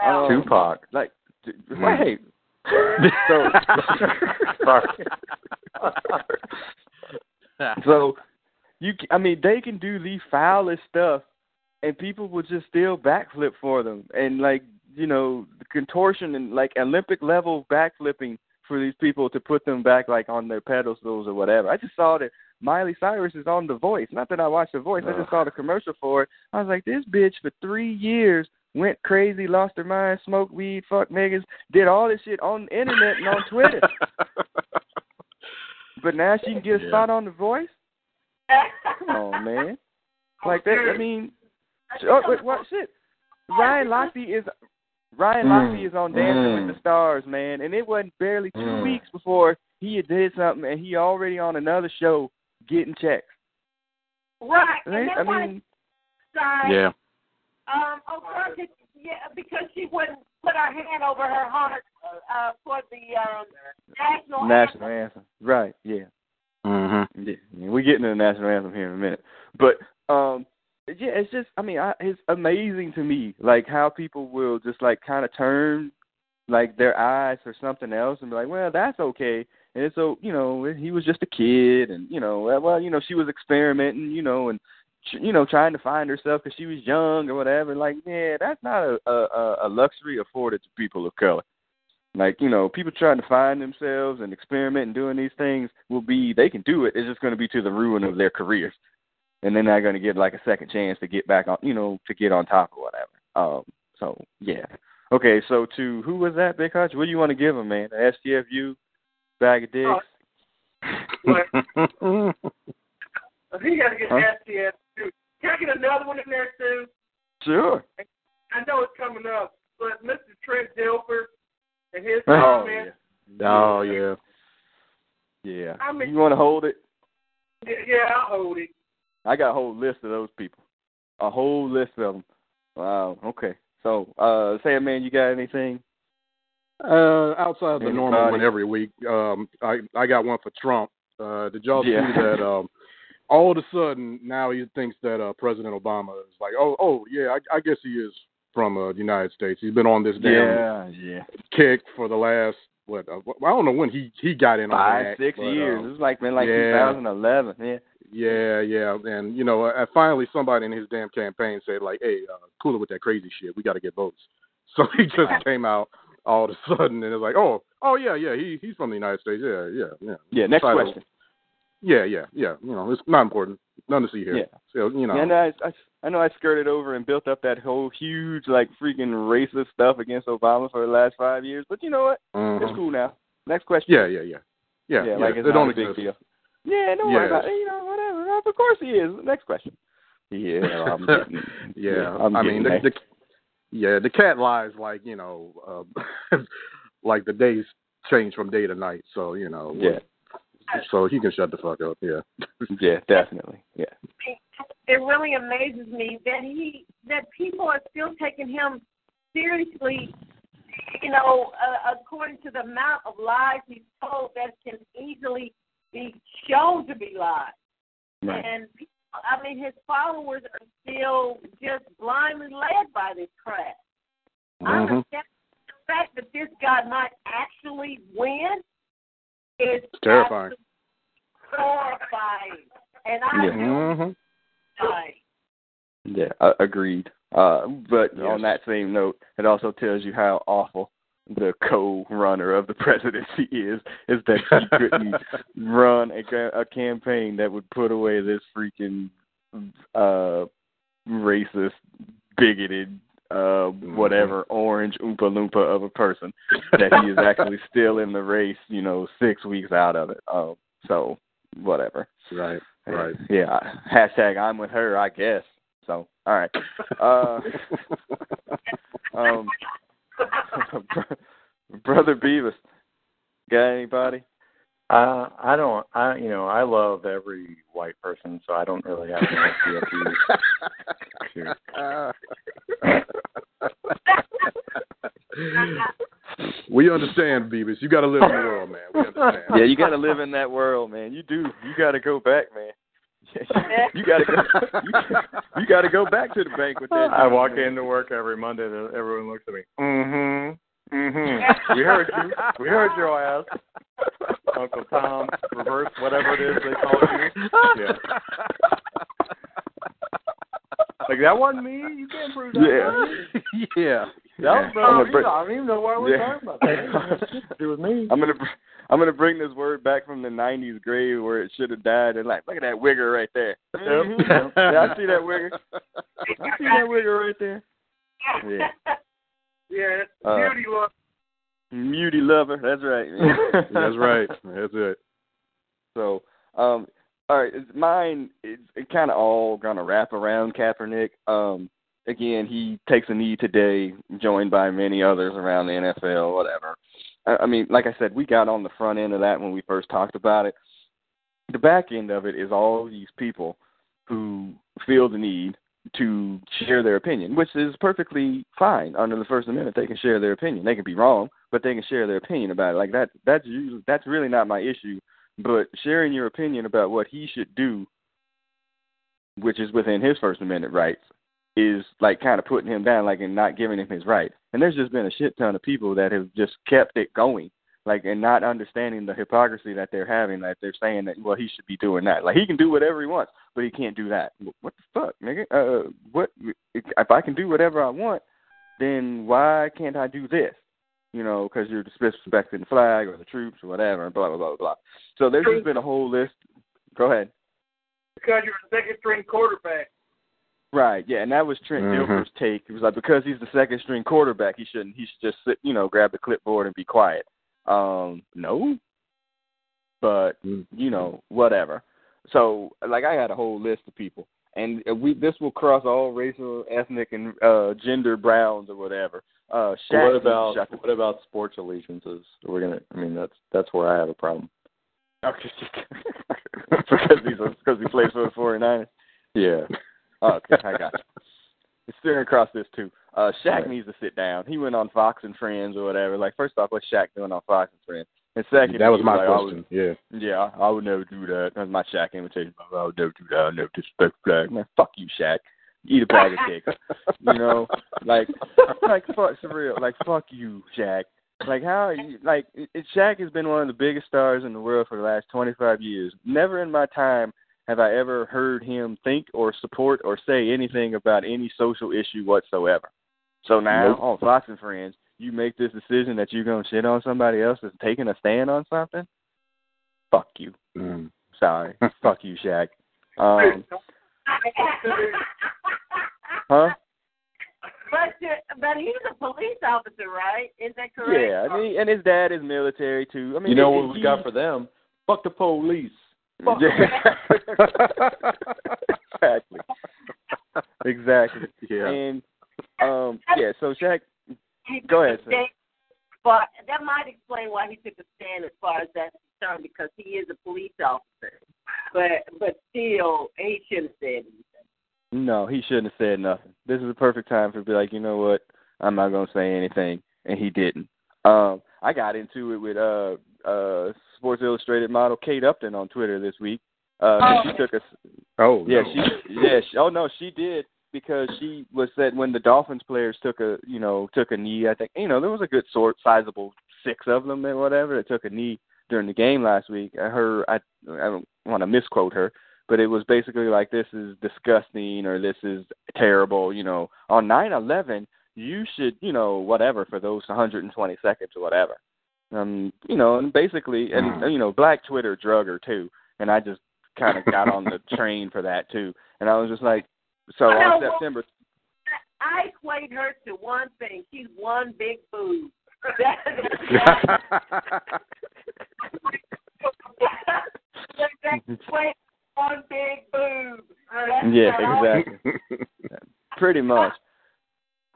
um, Tupac. like, d- Mm. so, so you, I mean, they can do the foulest stuff, and people would just still backflip for them, and like you know, the contortion and like Olympic level backflipping for these people to put them back like on their pedestals or whatever. I just saw that Miley Cyrus is on The Voice. Not that I watched The Voice, I just saw the commercial for it. I was like, this bitch for three years went crazy, lost her mind, smoked weed, fucked niggas, did all this shit on the internet and on Twitter. but now she can get a Yeah. spot on The Voice. Come on, man. Oh, like that. I mean, oh, wait, what shit? Ryan Lochte is Ryan Mm, Lochte is on Dancing mm. with the Stars, man, and it wasn't barely two Mm. weeks before he had did something, and he already on another show getting checks. Right. And Right? that's I mean, side, yeah. um, O'Connor, yeah, because she wouldn't put her hand over her heart uh, for the um, national national anthem. anthem, right? Yeah. Mm-hmm. Yeah, yeah, we get into the national anthem here in a minute, but um, yeah, it's just I mean, I, it's amazing to me like how people will just like kind of turn like their eyes for something else and be like, well, that's okay, and so you know he was just a kid, and you know, well, you know, she was experimenting, you know, and you know, trying to find herself because she was young or whatever. Like, yeah, that's not a a, a luxury afforded to people of color. Like, you know, people trying to find themselves and experiment and doing these things will be they can do it. It's just gonna be to the ruin of their careers. And they're not gonna get like a second chance to get back on you know, to get on top or whatever. Um so yeah. Okay, so to who was that, Big Hutch? What do you want to give him, man? The STFU bag of dicks? But he got to get Huh? STF too. Can I get another one in there too? Sure. I know it's coming up, but Mr. Trent Dilfer and his Oh, comments. oh yeah. Yeah. I mean- you wanna hold it? Yeah, yeah, I'll hold it. I got a whole list of those people. A whole list of them. Wow. Okay. So, uh, say, man, you got anything? Uh, outside the normal one every week, um, I I got one for Trump. Uh, did y'all Yeah. see that? Um, all of a sudden now he thinks that uh, President Obama is like, oh, oh yeah, I, I guess he is from uh, the United States. He's been on this damn Yeah, yeah. kick for the last what? Uh, I don't know when he he got in on the Five, six but, years. um, It was like been like yeah. 2011. Yeah. Yeah, yeah, and you know, uh, finally somebody in his damn campaign said like, "Hey, uh, cool it with that crazy shit. We got to get votes." So he just came out all of a sudden and it's like, "Oh, oh yeah, yeah, he he's from the United States. Yeah, yeah, yeah." Yeah. Next Title- question. Yeah, yeah, yeah. You know, it's not important. None to see here. Yeah. So you know, Yeah, I I, I, I know I skirted over and built up that whole huge like freaking racist stuff against Obama for the last five years, but you know what? Mhm. It's cool now. Next question. Yeah, yeah, yeah, yeah. yeah, yeah. like it's they not don't a big exist. deal. Yeah, don't worry about it. You know, whatever. Of course he is. Next question. Yeah, I'm getting, yeah, I'm I mean, the, the yeah, the cat lies like you know, uh, like the days change from day to night. So you know, yeah, So he can shut the fuck up. Yeah. yeah, definitely. Yeah, It really amazes me that he that people are still taking him seriously. You know, uh, according to the amount of lies he's told, that can easily be shown to be lies. right. And people, I mean, his followers are still just blindly led by this crap. I Mhm. understand the fact that this guy might actually win is It's terrifying. horrifying. And I Yeah. feel Mhm. like Yeah, uh, agreed. Uh, but Yes. on that same note, it also tells you how awful the co-runner of the presidency is. Is that he couldn't run a, a campaign that would put away this freaking uh, racist, bigoted, uh, whatever orange oompa loompa of a person that he is actually still in the race. You know, six weeks out of it. Um, so whatever. Right. Right. Yeah. Hashtag I'm with her, I guess. So, all right. Uh, um, Brother Beavis, got anybody? Uh, I don't. I you know I love every white person, so I don't really have any PFUs. we understand, Beavis. You got to live in the world, man. We understand. yeah, you got to live in that world, man. You do. You got to go back, man. you got to go. You, you got to go back to the bank with that. I walk into work every Monday, and everyone looks at me. Mm-hmm. Mm-hmm. We heard you. We heard your ass. Uncle Tom, reverse, whatever it is they call you. Yeah. Like that wasn't me. You can't prove that. Yeah. yeah. That was I'm gonna me. I don't even know why we're Yeah. talking about that. It has nothing to do with me. I'm gonna br- I'm gonna bring this word back from the '90s grave where it should have died, and like, look at that wigger right there. Mhm. yeah, I see that wigger. I see that wigger right there. Yeah. Yeah, it's Uh, beauty look. Muty lover. That's right. That's right. That's it. So, um, all right, it's- mine is it kind of all gonna wrap around Kaepernick. Um, again, he takes a knee today, joined by many others around the NFL. Whatever. I, mean, like I said, we got on the front end of that when we first talked about it. The back end of it is all these people who feel the need to share their opinion, which is perfectly fine under the First Amendment. They can share their opinion. They can be wrong, but they can share their opinion about it. Like that. That's usually, that's really not my issue but sharing your opinion about what he should do, which is within his First Amendment rights, is like kind of putting him down, like and not giving him his right. And there's just been a shit ton of people that have just kept it going, like and not understanding the hypocrisy that they're having. That they're saying that well he should be doing that, like he can do whatever he wants, but he can't do that. What the fuck, nigga? Uh, what if I can do whatever I want? Then why can't I do this? You know, because you're disrespecting the flag or the troops or whatever, and blah blah blah blah. So there's just been a whole list. Go ahead. Because you're a second string quarterback. Right, yeah, and that was Trent Mhm. Dilfer's take. He was like, because he's the second string quarterback, he shouldn't. He should just sit, you know, grab the clipboard and be quiet. Um, no, but Mm. you know, whatever. So, like, I had a whole list of people, and we this will cross all racial, ethnic, and uh gender browns or whatever. Uh, Shaq what about Shaq- what about sports allegiances? We're gonna. I mean, that's that's where I have a problem. Okay, because he's because he plays for the 49ers. Yeah. Oh, okay, I got you. It's steering across this too. Uh, Shaq Right. needs to sit down. He went on Fox and Friends or whatever. Like, first off, what's Shaq doing on Fox and Friends? And second, That was my like, question. Yeah. would- yeah, I would never do that. That's my Shaq invitation. I would never do that. I would never disrespect flag. Man, fuck you, Shaq. Eat a bag of cakes. you know, like, like fuck for real. Like, fuck you, Shaq. Like how are you like it, it- Shaq has been one of the biggest stars in the world for the last 25 years. Never in my time have I ever heard him think or support or say anything about any social issue whatsoever. So now Nope. on Fox and Friends, you make this decision that you're gonna shit on somebody else that's taking a stand on something. Fuck you. Mm. Sorry. Fuck you, Shaq. Um, huh? But but he's a police officer, right? Is that correct? Yeah, I mean, and his dad is military too. I mean, You know what we he- got for them? Fuck the police. Fuck Yeah. Exactly. Exactly. yeah. And um yeah, so Shaq Go ahead, sir. But that might explain why he took a stand as far as that's concerned, because he is a police officer. But but still, he shouldn't have said anything. no, he shouldn't have said nothing. This is a perfect time for to be like, you know what, I'm not gonna say anything and he didn't. Um I got into it with uh uh Sports Illustrated model Kate Upton on Twitter this week. Uh Oh. she took a Oh. Yeah, no. she yeah, she, oh no, she did because she was said when the Dolphins players took a you know took a knee. I think you know there was a good sort sizable six of them and whatever that took a knee during the game last week. I Her I I don't want to misquote her, but it was basically like this is disgusting or this is terrible. You know, on nine eleven you should you know whatever for those 120 seconds or whatever. Um, you know, and basically, and you know, Black Twitter drug her too, and I just kind of got on the train for that too. And I was just like, so on Well, September, I equate her to one thing. She's one big boob. One big boob. Yeah, exactly, pretty much.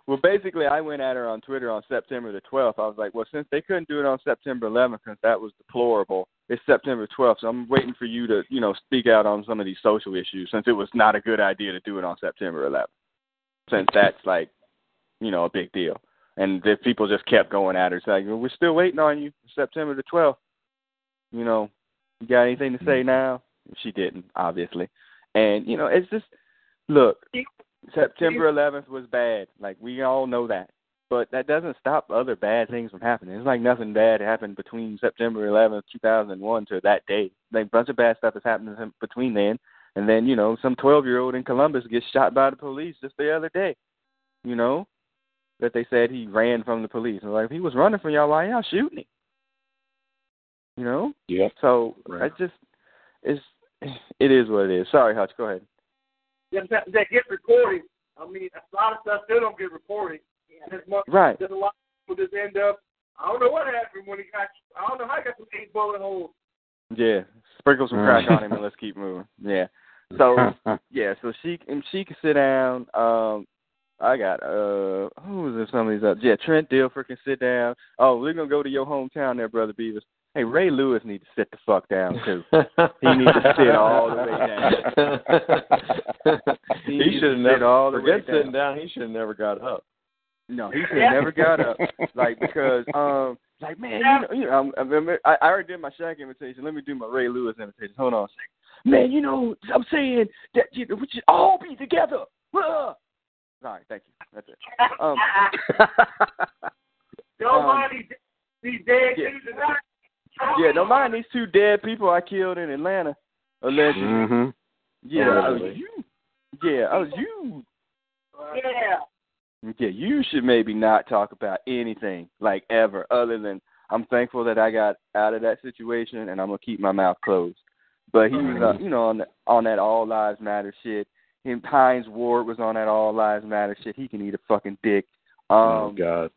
Well, basically, I went at her on Twitter on September the 12th. I was like, well, since they couldn't do it on September 11th because that was deplorable, it's September 12th, so I'm waiting for you to, you know, speak out on some of these social issues since it was not a good idea to do it on September 11th. Since that's like, you know, a big deal. And the people just kept going at her, it's like, well, we're still waiting on you, September the 12th. You know, you got anything to say mm-hmm. now? She didn't, obviously. And, you know, it's just, look, September 11th was bad. Like, we all know that but that doesn't stop other bad things from happening. It's like nothing bad happened between September 11th, 2001 to that day. Like a bunch of bad stuff has happened between then, and then you know some 12 year old in Columbus gets shot by the police just the other day. You know that they said he ran from the police. And like if he was running from y'all, why y'all shooting him? You know. Yeah. So Right. I just it's it is what it is. Sorry, Hutch. Go ahead. That, that, that get recorded. I mean, a lot of stuff still don't get reported. There's, much, Right. there's a lot of people just end up. I don't know what happened when he got. I don't know how he got some eight bullet holes. Yeah. Sprinkle some crack on him and let's keep moving. Yeah. So yeah, so she and she can sit down. Um, I got uh, who was there? Some of these up. Yeah, Trent Dilfer can sit down. Oh, we're gonna go to your hometown there, brother Beavis. Hey, Ray Lewis needs to sit the fuck down too. He needs to sit all the way down. He he should have to never. all the way forget sitting down. He should have never got up. No, he should have never got up. Like because um, like man, you know, you know, I'm, I, remember, I, I already did my Shaq invitation. Let me do my Ray Lewis invitation. Hold on a second. Man, you know, I'm saying that you know, we should all be together. All right, thank you. That's it. Um, Don't Um, mind these, these dead yeah. dudes tonight. yeah, don't mind these two dead people I killed in Atlanta. Allegedly. hmm Yeah, oh, Allegedly. you. Yeah, oh, you. Yeah. Yeah, you should maybe not talk about anything like ever, other than I'm thankful that I got out of that situation, and I'm gonna keep my mouth closed. But he was, uh, you know, on the, on that All Lives Matter shit. Him, Hines Ward was on that All Lives Matter shit. He can eat a fucking dick. oh Um, God.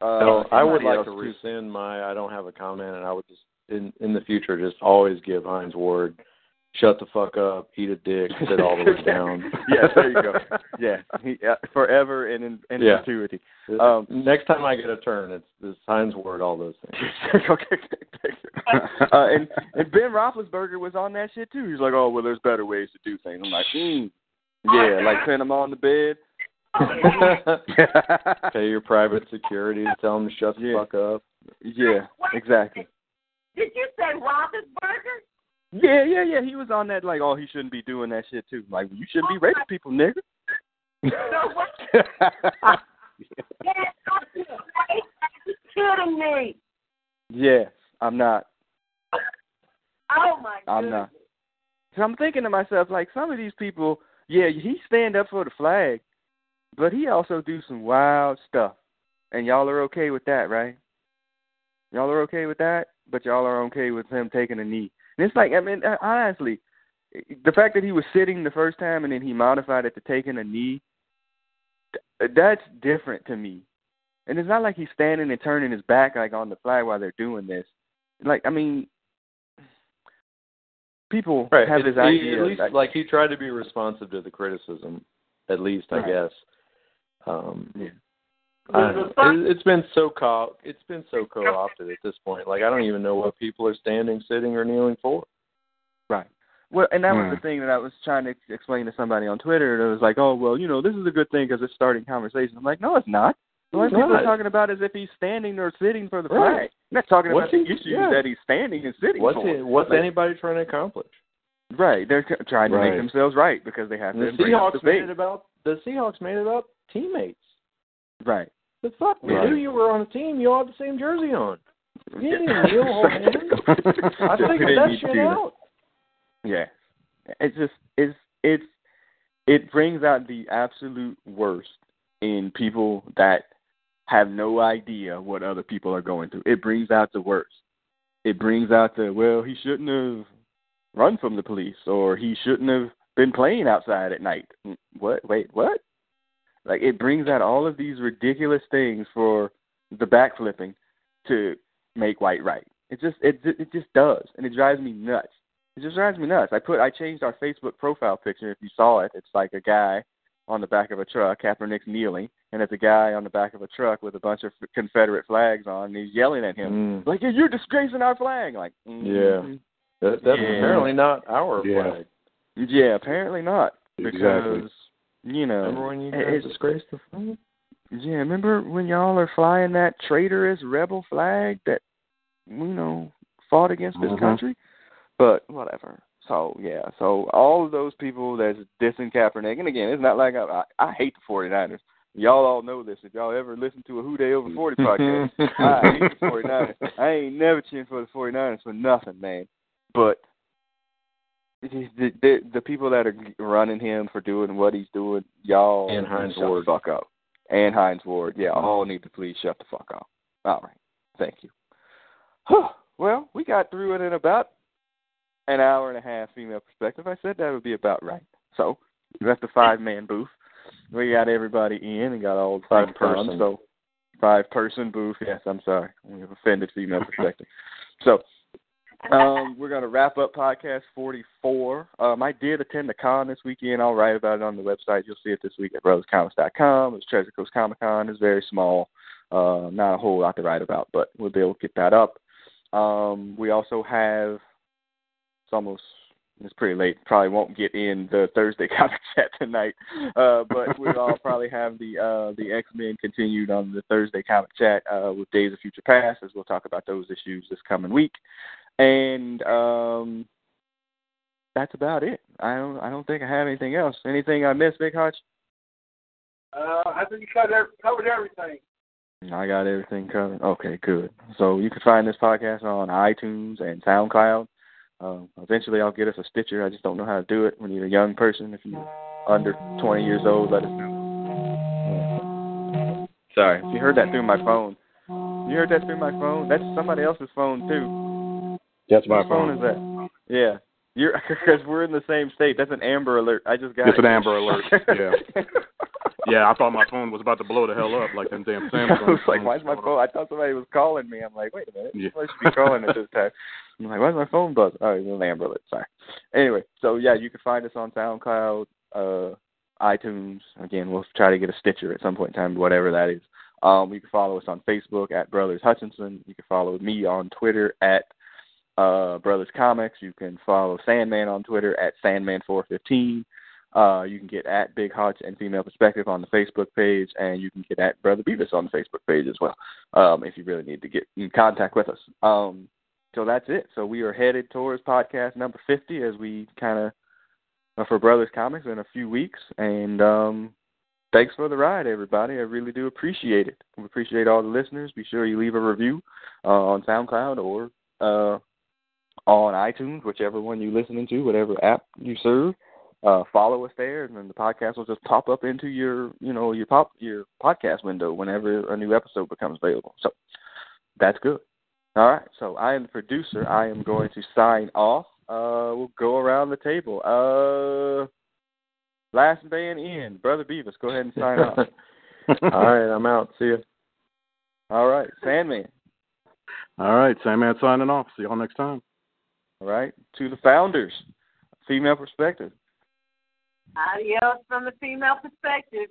uh, No, I would like to else, rescind my. I don't have a comment, and I would just in in the future just always give Hines Ward, shut the fuck up, eat a dick, sit all the way down. yeah, there you go. Yeah, he, uh, forever and in, in Yeah. perpetuity. Um, Next time I get a turn, it's this Hines Ward, all those things. okay. uh, and and Ben Roethlisberger was on that shit too. He's like, oh well, there's better ways to do things. I'm like, mm. yeah, like pin him on the bed. Pay your private security to tell them to shut the Yeah. fuck up. Yeah, exactly. Did you say Roethlisberger? Yeah, yeah, yeah. He was on that like, oh, he shouldn't be doing that shit too. Like, you shouldn't be oh, raping people, nigga. No, what? Yes, You're kidding me. yes, I'm not. Oh my god. I'm not. So I'm thinking to myself, like, some of these people, yeah, he stand up for the flag, but he also do some wild stuff, and y'all are okay with that, right? Y'all are okay with that, but y'all are okay with him taking a knee. And it's like, I mean, uh, honestly, the fact that he was sitting the first time and then he modified it to taking a knee, that's different to me. And it's not like he's standing and turning his back like on the flag while they're doing this. Like, I mean, people Right. have he- idea. At least, that- like he tried to be responsive to the criticism. At least, I Right. guess. Um, Yeah. I. It, it's been so co it's been so co-opted at this point. Like I don't even know what people are standing, sitting, or kneeling for. Right. Well, and that was Hmm. the thing that I was trying to explain to somebody on Twitter. And It was like, oh, well, you know, this is a good thing because it's starting conversation. I'm like, no, it's not. The only people are not. talking about is if he's standing or sitting for the flag. Right. I'm not talking What's about the he- issues yeah. that he's standing and sitting What's for. it, what's Like, anybody trying to accomplish? Right. They're t- trying to Right. make themselves right because they have And to the Seahawks the made it about the Seahawks made it about teammates. Right. The fuck, we Right. knew you were on a team. You all had the same jersey on. You didn't kneel, hold hands. I figured that shit out. Yeah. It's just it's it's it brings out the absolute worst in people that have no idea what other people are going through. It brings out the worst. It brings out the well, he shouldn't have run from the police or he shouldn't have been playing outside at night. What? Wait, what? Like it brings out all of these ridiculous things for the backflipping to make white right. It just it it just does, and it drives me nuts. It just drives me nuts. I put I changed our Facebook profile picture. If you saw it, it's like a guy on the back of a truck. Kaepernick's kneeling, and it's a guy on the back of a truck with a bunch of Confederate flags on. And he's yelling at him Mm. like, "You're disgracing our flag!" Like, mm Yeah. That, that's Yeah. apparently not our Yeah. flag. yeah, apparently not because Exactly. You know, Remember when you guys disgraced the flag? Yeah, remember when y'all are flying that traitorous rebel flag that you know fought against this Mhm. country? But whatever. So yeah, so all of those people that's dissing Kaepernick, and again, it's not like I, I, I hate the 49ers. Y'all all know this. If y'all ever listen to a Who Day Over 40 podcast, I hate the 49ers. I ain't never cheering for the 49ers for nothing, man. But the, the, the, the people that are running him for doing what he's doing, y'all And Hines shut Ward. the fuck up. And Hines Ward, yeah, all need to please shut the fuck up. All right, thank you. well, we got through it in about an hour and a half female perspective. I said that would be about right. So we left the five man booth. We got everybody in and got all the Five person. So five person booth. Yes, I'm sorry. We have offended female perspective. So um, we're going to wrap up podcast 44. Um, I did attend the con this weekend. I'll write about it on the website. You'll see it this week at brotherscomics.com. It's Treasure Coast Comic Con. It's very small. Uh, not a whole lot to write about, but we'll be able to get that up. Um, we also have it's almost it's pretty late. Probably won't get in the Thursday comic chat tonight, uh, but we'll all probably have the uh, the X Men continued on the Thursday comic chat uh, with Days of Future Past, as we'll talk about those issues this coming week. And um, that's about it. I don't I don't think I have anything else. Anything I missed, Big Hutch? Uh, I think you covered, covered everything. I got everything covered. Okay, good. So you can find this podcast on iTunes and SoundCloud. Um, eventually, I'll get us a Stitcher. I just don't know how to do it. We need a young person. If you're under 20 years old, let us know. Sorry, if you heard that through my phone. You heard that through my phone? That's somebody else's phone too. That's my phone is that? Yeah, you're because we're in the same state. That's an Amber Alert. I just got It's it. an Amber Alert, yeah. Yeah, I thought my phone was about to blow the hell up like them damn Samsung. I was like, why's my phone? I thought somebody was calling me. I'm like, wait a minute. Yeah. Should be calling at this time. I'm like, why's my phone buzzing? Oh, it's an Amber Alert. Sorry. Anyway, so yeah, you can find us on SoundCloud, uh, iTunes. Again, we'll try to get a Stitcher at some point in time, whatever that is. Um, you can follow us on Facebook at Brothers Hutchinson. You can follow me on Twitter at uh, Brothers Comics. You can follow Sandman on Twitter at Sandman415. Uh, you can get at Big Hutch and Female Perspective on the Facebook page, and you can get at Brother Beavis on the Facebook page as well, um, if you really need to get in contact with us. Um, so that's it. So we are headed towards podcast number 50 as we kind of uh, for Brothers Comics in a few weeks. And um, thanks for the ride, everybody. I really do appreciate it. We appreciate all the listeners. Be sure you leave a review uh, on SoundCloud or uh, on iTunes, whichever one you're listening to, whatever app you serve. Uh, follow us there, and then the podcast will just pop up into your, you know, your pop your podcast window whenever a new episode becomes available. So that's good. All right. So I am the producer. I am going to sign off. Uh, we'll go around the table. Uh, last man in, brother Beavis. Go ahead and sign off. All right, I'm out. See you. All right, Sandman. All right, Sandman signing off. See y'all next time. All right, to the founders, female perspective. Adios from the female perspective.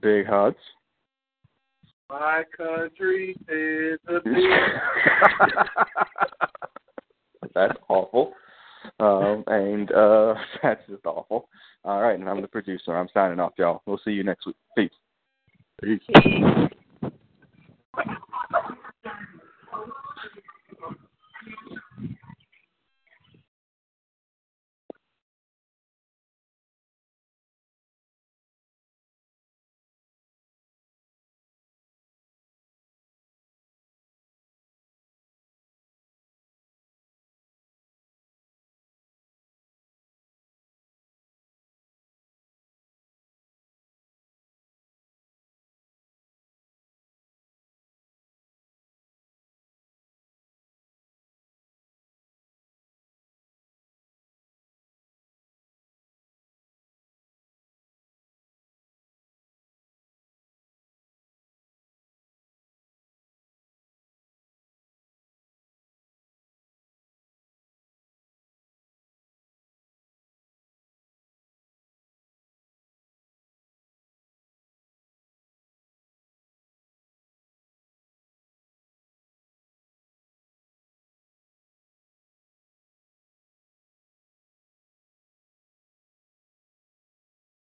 Big hugs. My country is a big. That's awful. Um, and uh, that's just awful. All right, and I'm the producer. I'm signing off, y'all. We'll see you next week. Peace. Peace. Peace.